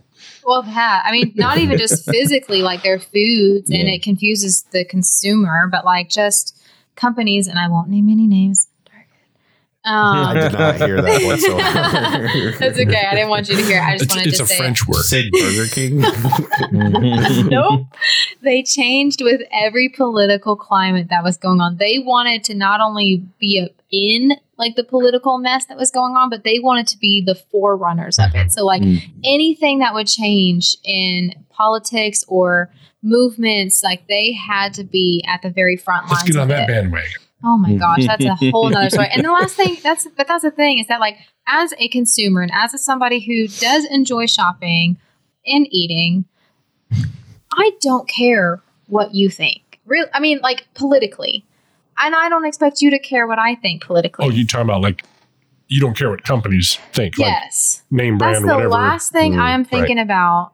well that I mean not even just physically like their foods, and it confuses the consumer, but like just companies, and I won't name any names. I Um, did not hear that whatsoever. that's okay. I didn't want you to hear. I just It's, wanted it's to a say it. French word. Said Burger King. nope. They changed with every political climate that was going on. They wanted to not only be a, in like the political mess that was going on, but they wanted to be the forerunners of it. So like Mm. anything that would change in politics or movements, like they had to be at the very front lines. Let's get on of that it. bandwagon. Oh my gosh, that's a whole nother story. And the last thing that's but that's the thing is that like as a consumer and as a somebody who does enjoy shopping and eating, I don't care what you think. Real I mean like politically. And I don't expect you to care what I think politically. Oh, you talking about like you don't care what companies think, like yes. name That's brand, the whatever. last thing Mm, I am thinking about,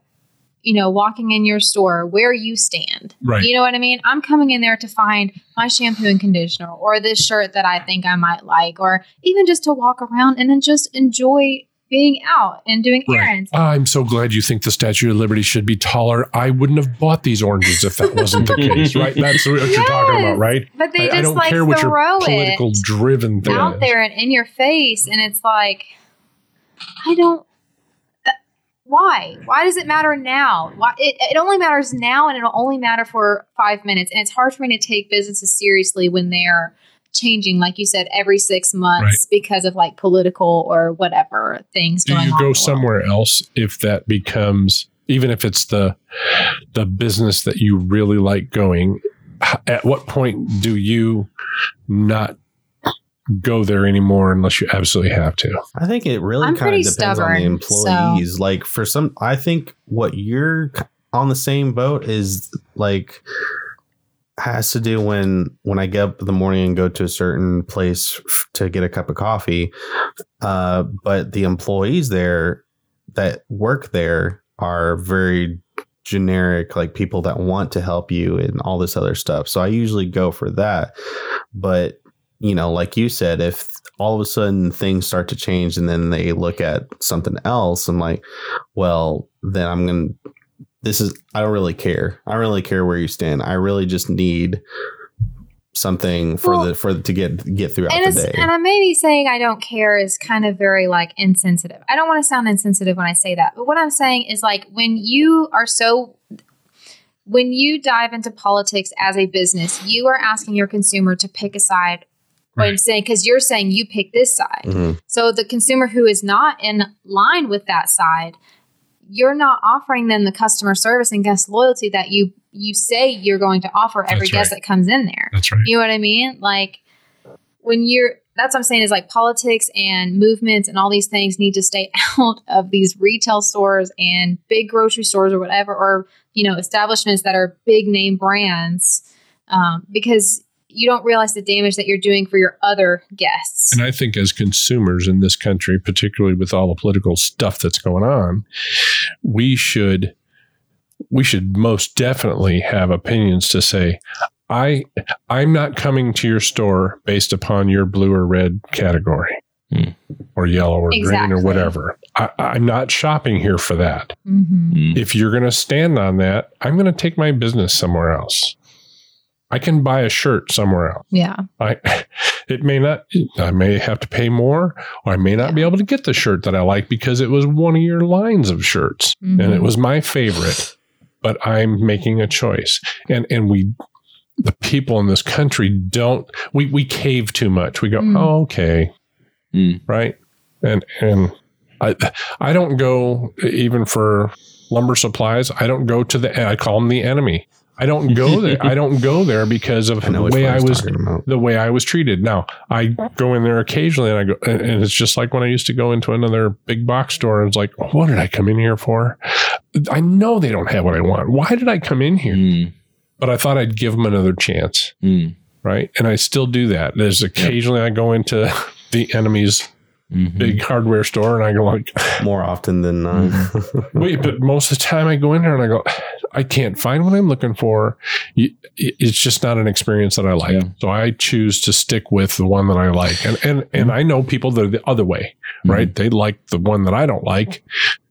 you know, walking in your store, where you stand. Right. You know what I mean? I'm coming in there to find my shampoo and conditioner or this shirt that I think I might like, or even just to walk around and then just enjoy being out and doing Right. errands. I'm so glad you think the Statue of Liberty should be taller. I wouldn't have bought these oranges if that wasn't the case, right? That's what you're talking about, right? But they I, just I don't like care what your political it driven thing out is. there and in your face. And it's like, I don't. Why? Why does it matter now? Why it, it only matters now and it'll only matter for five minutes. And it's hard for me to take businesses seriously when they're changing, like you said, every six months because of like political or whatever things Do you go somewhere else if that becomes even if it's the the business that you really like going? At what point do you not go there anymore unless you absolutely have to? I think it really I'm kind of pretty depends on the stubborn, employees. Like for some, I think what you're on the same boat is like has to do when when I get up in the morning and go to a certain place to get a cup of coffee. Uh, but the employees there that work there are very generic, like people that want to help you and all this other stuff. So I usually go for that. But you know, like you said, if all of a sudden things start to change and then they look at something else, I'm like, well, then I'm going to, this is, I don't really care. I don't really care where you stand. I really just need something for Well, the, for to get, get throughout the day. and I may be saying I don't care is kind of very like insensitive. I don't want to sound insensitive when I say that, but what I'm saying is like when you are so when you dive into politics as a business, you are asking your consumer to pick a side. When Right. saying because you're saying you pick this side, Mhm. so the consumer who is not in line with that side, you're not offering them the customer service and guest loyalty that you you say you're going to offer every That's guest right. that comes in there. That's right. You know what I mean? Like when you're that's what I'm saying is like politics and movements and all these things need to stay out of these retail stores and big grocery stores or whatever, or you know, establishments that are big name brands, um, because you don't realize the damage that you're doing for your other guests. And I think as consumers in this country, particularly with all the political stuff that's going on, we should we should most definitely have opinions to say, I I'm not coming to your store based upon your blue or red category. Hmm. Or yellow or green or whatever. I, I'm not shopping here for that. Mm-hmm. Mm. If you're going to stand on that, I'm going to take my business somewhere else. I can buy a shirt somewhere else. Yeah. I it may not I may have to pay more or I may not be able to get the shirt that I like because it was one of your lines of shirts and Mhm. it was my favorite but I'm making a choice and and we the people in this country don't we we cave too much we go Mm. oh okay Mm. right and and I I don't go even for lumber supplies I don't go to the I call them the enemy I don't go there I don't go there because of the way I was the way I was treated. Now I go in there occasionally, and I go, and and it's just like when I used to go into another big box store. and It's like, what did I come in here for? I know they don't have what I want. Why did I come in here? Mm. But I thought I'd give them another chance, Mm. right? And I still do that. There's occasionally I go into the enemy's Mhm. big hardware store, and I go like, More often than not. Mm-hmm. wait, but most of the time I go in there and I go, I can't find what I'm looking for. It's just not an experience that I like. Yeah. So I choose to stick with the one that I like. And and mm-hmm. and I know people that are the other way, mm-hmm. right? They like the one that I don't like.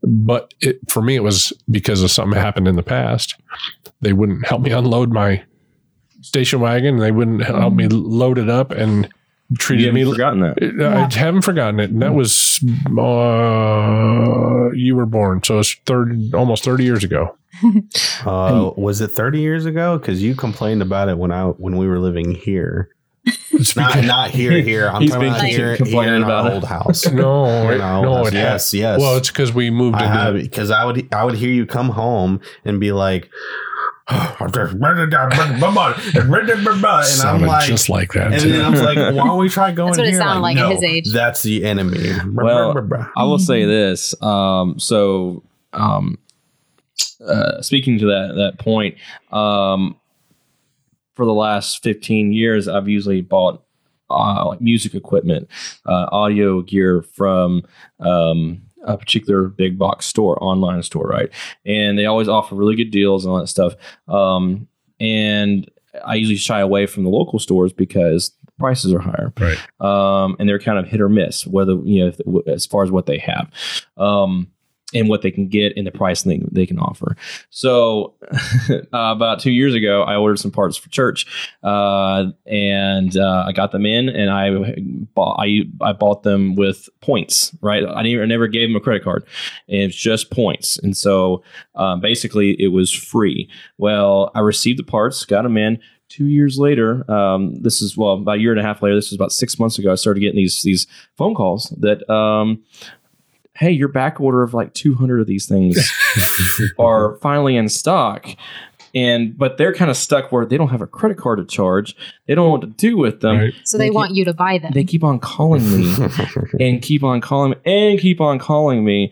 But it, for me, it was because of something happened in the past. They wouldn't help me unload my station wagon. They wouldn't help me mm-hmm. load it up and treated haven't me forgotten that. I haven't forgotten it. And that was uh, you were born, so it's thirty, almost thirty years ago. Uh, was it 30 years ago? Because you complained about it when I when we were living here. It's Not not here here. I'm He's talking been about here, here in our about it. old house. no, In it, no, house. it yes, yes. Well, it's because we moved I because I would I would hear you come home and be like, and I'm like, just like that. and too. then I was like, why don't we try going That's what it here? sounded like at no, his age. That's the enemy. Well, I will say this. Um, so, um, uh, speaking to that that point, um, for the last fifteen years, I've usually bought uh, like music equipment, uh, audio gear from um, a particular big box store, online store, right? And they always offer really good deals and all that stuff. Um, and I usually shy away from the local stores because the prices are higher right. um, and they're kind of hit or miss whether you know as far as what they have. Um, and what they can get and the price they, they can offer. So, uh, about two years ago, I ordered some parts for church, uh, and uh, I got them in, and I bought I, I bought them with points. Right, I, didn't, I never gave them a credit card, and it's just points. And so, um, basically, it was free. Well, I received the parts, got them in. Two years later, um, this is well about a year and a half later. This was about six months ago. I started getting these these phone calls that um, hey, your back order of like 200 of these things are finally in stock. And but they're kind of stuck where they don't have a credit card to charge. They don't know what to do with them. Right. So they They want you to buy them. They keep on calling me and keep on calling me and keep on calling me.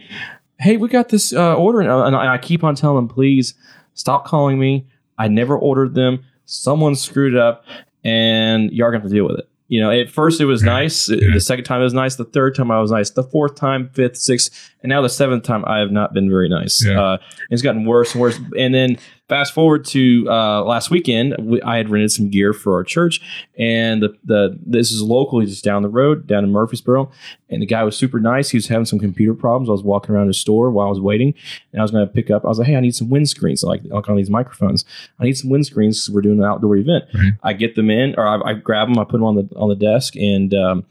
Hey, we got this uh, order, and I- and I keep on telling them, please stop calling me. I never ordered them. Someone screwed up, and you're gonna have to deal with it. You know, at first it was nice. The second time it was nice. The third time I was nice. The fourth time, fifth, sixth, and now the seventh time I have not been very nice. Yeah. Uh, it's gotten worse and worse. And then fast forward to uh, last weekend, we, I had rented some gear for our church, and the the this is locally just down the road, down in Murfreesboro. And the guy was super nice. He was having some computer problems. I was walking around his store while I was waiting, and I was going to pick up. I was like, "Hey, I need some windscreens, like, like on these microphones. I need some windscreens because we're doing an outdoor event." Right. I get them in, or I, I grab them, I put them on the on the desk, and um,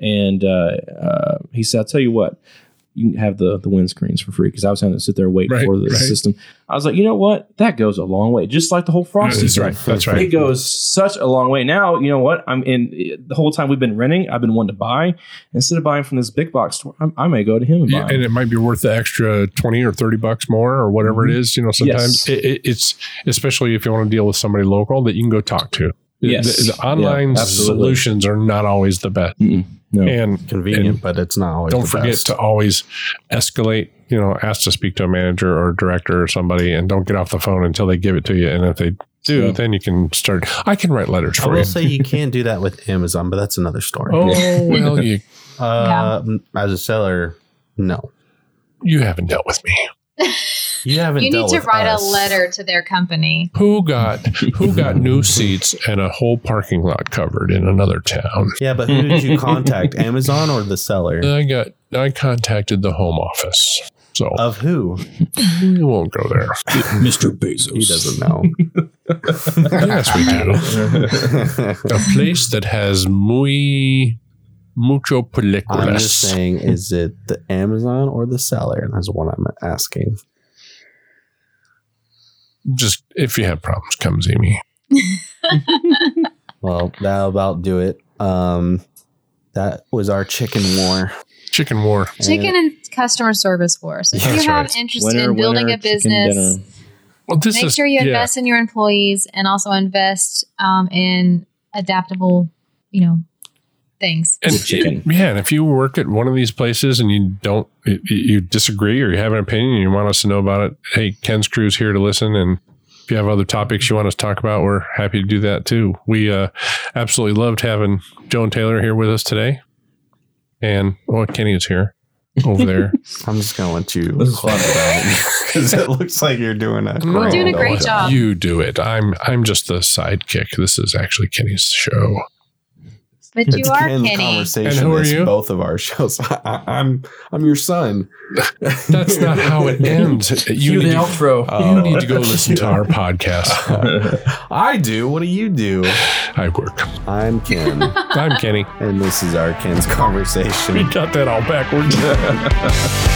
and uh, uh, he said, "I'll tell you what." You can have the the windscreens for free because I was having to sit there and wait Right, for the right. system. I was like, you know what? That goes a long way. Just like the whole frosty That's right. That's right. It goes such a long way. Now, you know what? I'm in the whole time we've been renting. I've been wanting to buy instead of buying from this big box store. I, I may go to him and Yeah, buy. and it might be worth the extra 20 or 30 bucks more or whatever it mm-hmm. is. You know, sometimes Yes. it, it, it's, especially if you want to deal with somebody local that you can go talk to. Yes. The, the online Yeah, solutions are not always the best. Mm-mm. No. And Convenient, And but it's not always. don't the forget best. to always escalate, you know, ask to speak to a manager or director or somebody and don't get off the phone until they give it to you. And if they do, Yeah. then you can start. I can write letters for you. I will you. say you can do that with Amazon, but that's another story. Oh, well, you, Uh, As a seller, no. you haven't dealt with me. You haven't. you need to with write us. a letter to their company. Who got who got new seats and a whole parking lot covered in another town? Yeah, but who did you contact? Amazon or the seller? I got I contacted the home office. So Of who? we won't go there. Mr. Bezos. He doesn't know. yes, we do. A place that has muy mucho I'm just saying, is it the Amazon or the seller? That's what I'm asking. Just if you have problems, come see me. Well, that'll about do it. Um, that was our chicken war. Chicken war. Chicken and customer service war. So If That's you have right. interest Winner, in building winner, a business. Well, this make is sure you yeah. invest in your employees and also invest um, in adaptable, you know, things. And Chicken. yeah, and if you work at one of these places and you don't, you- you disagree or you have an opinion and you want us to know about it, hey, Ken's crew's here to listen. And if you have other topics you want us to talk about, we're happy to do that too. We uh, absolutely loved having Joan Taylor here with us today, and oh, Kenny is here over there. I'm just gonna let you This is fun. because it looks like you're doing a. No, You're doing a great job. You do it. I'm I'm just the sidekick. This is actually Kenny's show. But It's you are Ken's Kenny. conversation. And who are you? Both of our shows. I, I, I'm I'm your son. That's not how it ends. You Cue need, to, outro. Oh. you need to go listen to our podcast. I do. What do you do? I work. I'm Ken, I'm Kenny. and this is our Ken's conversation. We got that all backwards.